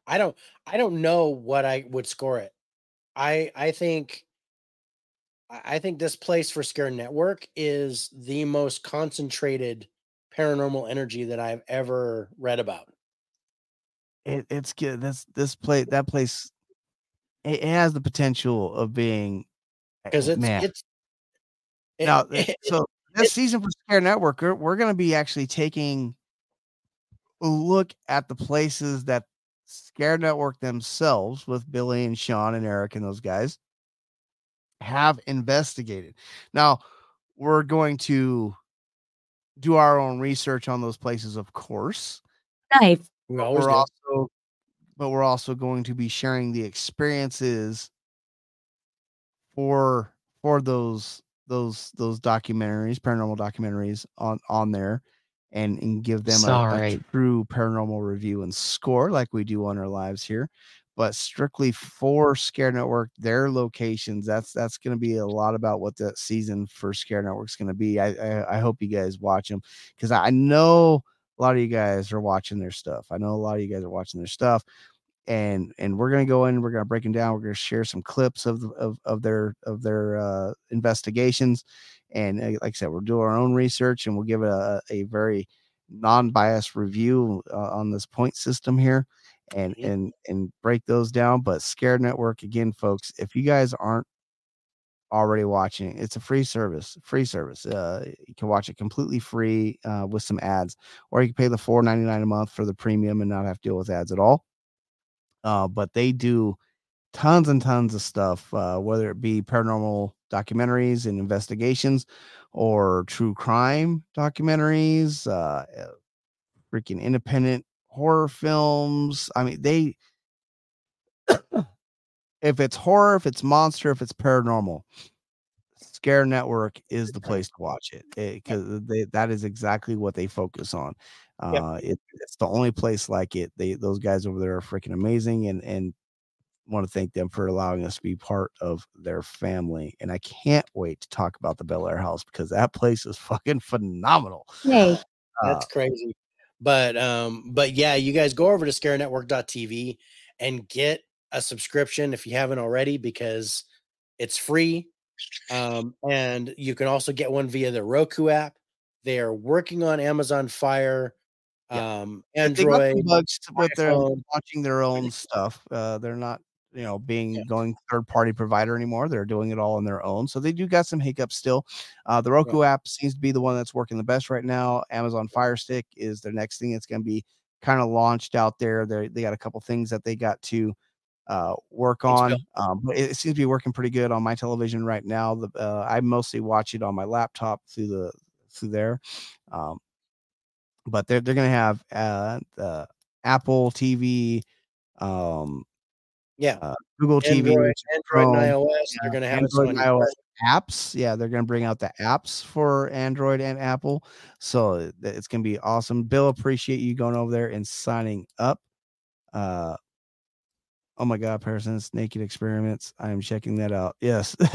I don't, I don't know what I would score it. I, I think, I think this place for Scare Network is the most concentrated paranormal energy that I've ever read about. it, it's good. This this place that place it, it has the potential of being eh, because it's man. it's it- now eh, so this season for Scare Network, we're, we're going to be actually taking a look at the places that Scare Network themselves, with Billy and Sean and Eric and those guys, have investigated. Now we're going to do our own research on those places, of course. Knife. we but always we're do. also but we're also going to be sharing the experiences for for those those those documentaries paranormal documentaries on on there and and give them a, a true paranormal review and score like we do on our lives here but strictly for scare network their locations that's that's going to be a lot about what the season for scare network's going to be. I, I i hope you guys watch them because i know a lot of you guys are watching their stuff. I know a lot of you guys are watching their stuff, and and we're gonna go in. We're gonna break them down. We're gonna share some clips of of of their of their uh, investigations, and uh, like I said, we'll do our own research and we'll give it a, a very non-biased review uh, on this point system here, and Mhm. and and break those down. But Scare Network again, folks, if you guys aren't already watching it's a free service free service uh you can watch it completely free uh with some ads or you can pay the 4.99 a month for the premium and not have to deal with ads at all uh but they do tons and tons of stuff uh whether it be paranormal documentaries and investigations or true crime documentaries uh uh, freaking independent horror films. I mean they if it's horror if it's monster if it's paranormal scare network is the place to watch it because that is exactly what they focus on Yep. uh it, it's the only place like it they those guys over there are freaking amazing and and want to thank them for allowing us to be part of their family and i can't wait to talk about the bel air house because that place is fucking phenomenal. Uh, That's crazy. But um, but yeah, you guys go over to scarenetwork.tv and get a subscription if you haven't already because it's free. Um, and you can also get one via the Roku app. They are working on Amazon Fire, Yeah. um, But they Android. bugs their iPhone. launching their own stuff. Uh, they're not, you know, being Yeah. going third party provider anymore. They're doing it all on their own. So they do got some hiccups still. Uh, the Roku app seems to be the one that's working the best right now. Amazon Fire Stick is their next thing. It's going to be kind of launched out there. They they got a couple things that they got to uh, work on. Um, but it, it seems to be working pretty good on my television right now. The uh, I mostly watch it on my laptop through the through there. Um, but they're they're gonna have uh, the Apple TV, um, Yeah. uh, Google TV, Android, which Android and iOS. They're going to have Android and iOS apps. Yeah, they're gonna bring out the apps for Android and Apple. So it's gonna be awesome. Bill, appreciate you going over there and signing up. Uh, oh my God, Parsons Naked Experiments. I am checking that out. Yes.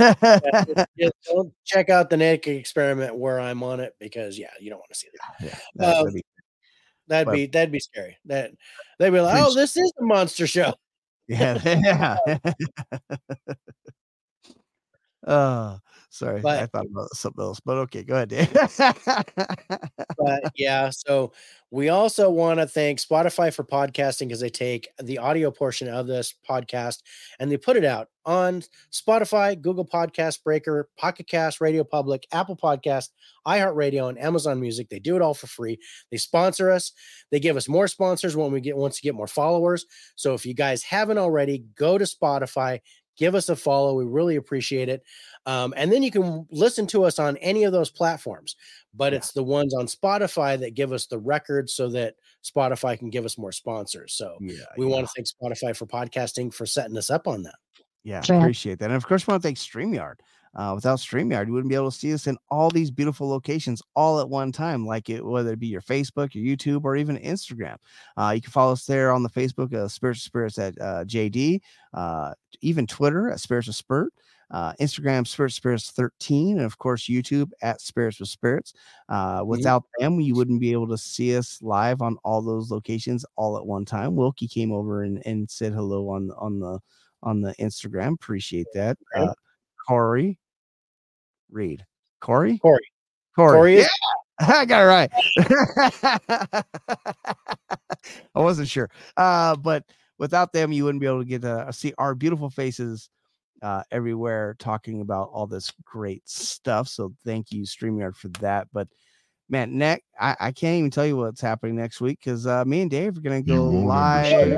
Yeah, don't check out the naked experiment where I'm on it because yeah, you don't want to see that. yeah, Um, that'd be- That'd But- be that'd be scary. That they'd be like, oh, this is a monster show. yeah, yeah. uh sorry, I thought about something else, but okay, go ahead, Dave. But yeah, so we also want to thank Spotify for podcasting because they take the audio portion of this podcast and they put it out on Spotify, Google Podcast Breaker, Pocket Cast, Radio Public, Apple Podcast, iHeartRadio, and Amazon Music. They do it all for free. They sponsor us. They give us more sponsors when we get once to get more followers. So if you guys haven't already, go to Spotify, give us a follow. We really appreciate it. Um, and then you can listen to us on any of those platforms but Yeah. it's the ones on Spotify that give us the record so that Spotify can give us more sponsors. So yeah, we yeah. want to thank Spotify for podcasting for setting us up on that. Yeah, Sure. appreciate that. And of course, we want to thank StreamYard. Uh, without StreamYard, you wouldn't be able to see us in all these beautiful locations all at one time, like it, whether it be your Facebook, your YouTube, or even Instagram. Uh, you can follow us there on the Facebook, uh, Spirits with Spirits at uh, JD, uh, even Twitter at Spiritual Spirit. Uh, Instagram, Spirits Spirits 13, and of course, YouTube at Spirits with Spirits. Uh, without them, you wouldn't be able to see us live on all those locations all at one time. Wilkie came over and, and said hello on on the on the Instagram. Appreciate that. Uh, Corey Reed. Corey? Corey. Corey. Corey is- I got it right. I wasn't sure. Uh, but without them, you wouldn't be able to get to see our beautiful faces uh, everywhere talking about all this great stuff. So thank you, StreamYard, for that. But man, next, I, I can't even tell you what's happening next week because uh, me and Dave are going to go live.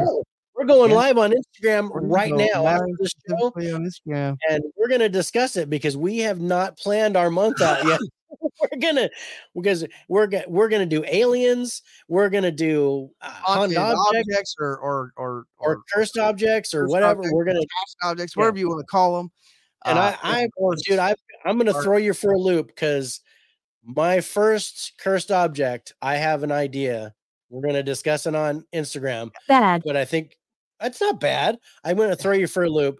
No. We're going Yeah. live on Instagram We're right now after this show, on Instagram. and we're going to discuss it because we have not planned our month out yet. we're gonna because we're gonna we're gonna do aliens. We're gonna do uh, haunted Haunted objects objects or or or or cursed objects or cursed whatever. objects, We're gonna past objects, Yeah. whatever you want to call them. and I I dude I I'm gonna are- throw you for a loop because my first cursed object I have an idea. We're gonna discuss it on Instagram. Bad. but I think that's not bad. I'm going to throw you for a loop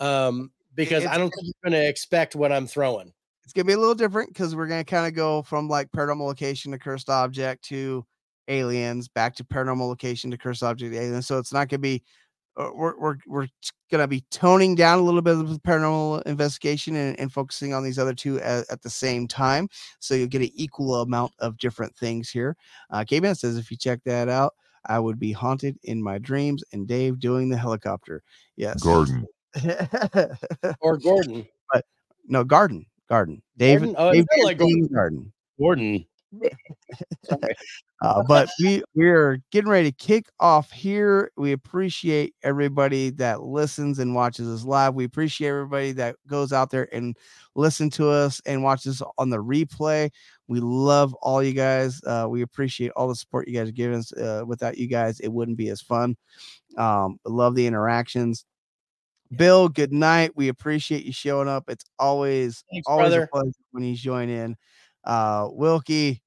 um, because I don't think you're going to expect what I'm throwing. it's gonna be a little different because we're gonna kind of go from like paranormal location to cursed object to aliens, back to paranormal location to cursed object to aliens. So it's not gonna be uh, we're we're we're gonna be toning down a little bit of the paranormal investigation and, and focusing on these other two at, at the same time. So you'll get an equal amount of different things here. Uh, K-Man says if you check that out, I would be haunted in my dreams. And Dave doing the helicopter. Yes. Gordon. Or Gordon. But no, garden. Garden. Dave. Garden? Oh, it Dave like doing the garden. Gordon. Uh, but we we're getting ready to kick off here. We appreciate everybody that listens and watches us live. We appreciate everybody that goes out there and listen to us and watches on the replay. We love all you guys. Uh, we appreciate all the support you guys are giving us. Uh, without you guys, it wouldn't be as fun. Um, love the interactions. Bill, good night. We appreciate you showing up. It's always Thanks, always brother. a pleasure when you join in. Uh, Wilkie,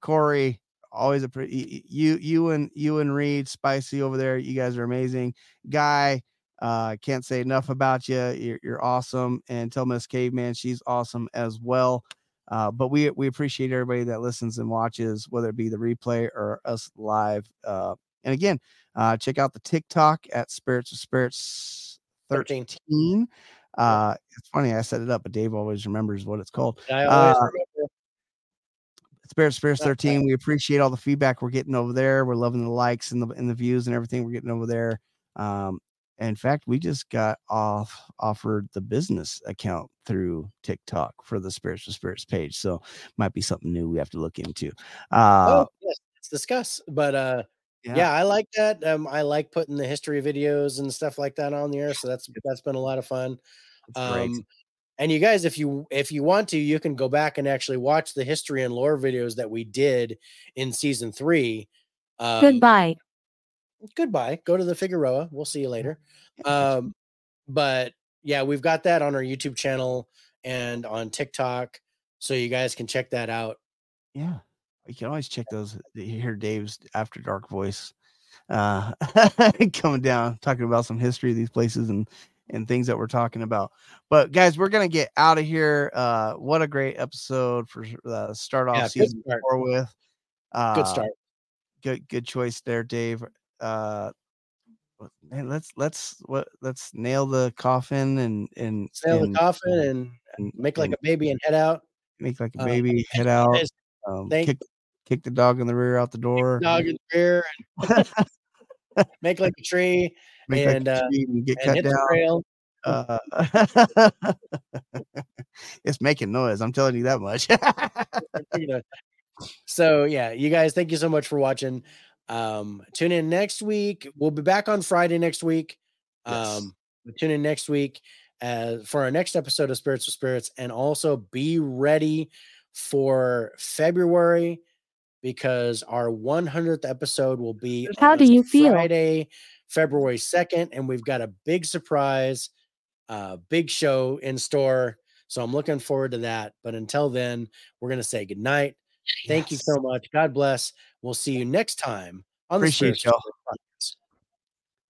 Corey, always a pretty you you and you and Reed, Spicy over there. You guys are amazing. Guy, uh, can't say enough about you. You're, you're awesome. And tell Miss Caveman she's awesome as well. Uh, but we we appreciate everybody that listens and watches, whether it be the replay or us live. Uh, and again, uh, check out the TikTok at Spirits of Spirits 13. 13. Uh, it's funny I set it up, but Dave always remembers what it's called. I always Uh, remember. Spirit Spirits 13. We appreciate all the feedback we're getting over there. We're loving the likes and the and the views and everything we're getting over there. Um, in fact, we just got off offered the business account through TikTok for the Spirits with Spirits page. So might be something new we have to look into. Uh oh, yes, let's discuss. But uh, yeah. yeah. I like that. Um, I like putting the history videos and stuff like that on the air. So that's that's been a lot of fun. Um, and you guys, if you if you want to, you can go back and actually watch the history and lore videos that we did in season three. Um, Goodbye. Goodbye. Go to the Figueroa. We'll see you later. Um, but yeah, we've got that on our YouTube channel and on TikTok, so you guys can check that out. Yeah. You can always check those. You hear Dave's after dark voice uh coming down, talking about some history of these places and and things that we're talking about. But guys, we're gonna get out of here. Uh what a great episode for uh start off Yeah, season start. four with. Uh Good start. Good good choice there, Dave. Uh man, let's let's what let's nail the coffin and and, Sail the coffin and and make like a baby and head out. make like a uh, baby, head out, um, thank- kick kick the dog in the rear out the door. Dog in the rear and make like a tree make like and, a uh, tree and get and cut hit down. the trail. Uh, it's making noise. I'm telling you that much. So yeah, you guys, thank you so much for watching. Um, tune in next week. We'll be back on Friday next week. Yes. Um, tune in next week uh, for our next episode of Spirits with Spirits, and also be ready for February because our 100th episode will be How on do you feel? Friday, February 2nd, and we've got a big surprise, uh, big show in store. So I'm looking forward to that. But until then, we're gonna say good night. Thank you so much. God bless. We'll see you next time on the Appreciate y'all.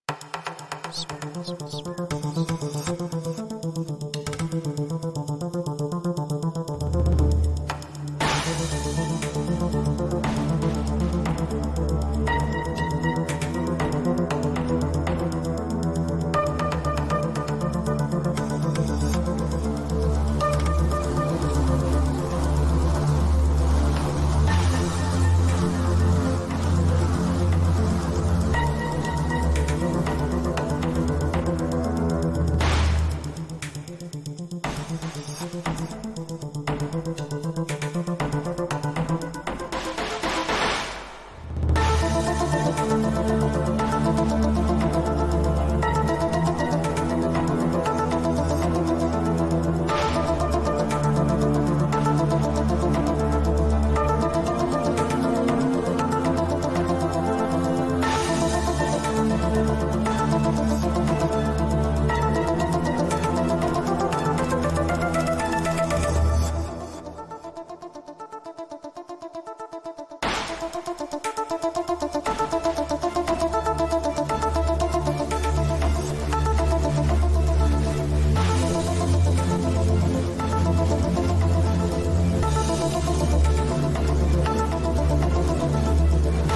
Podcast.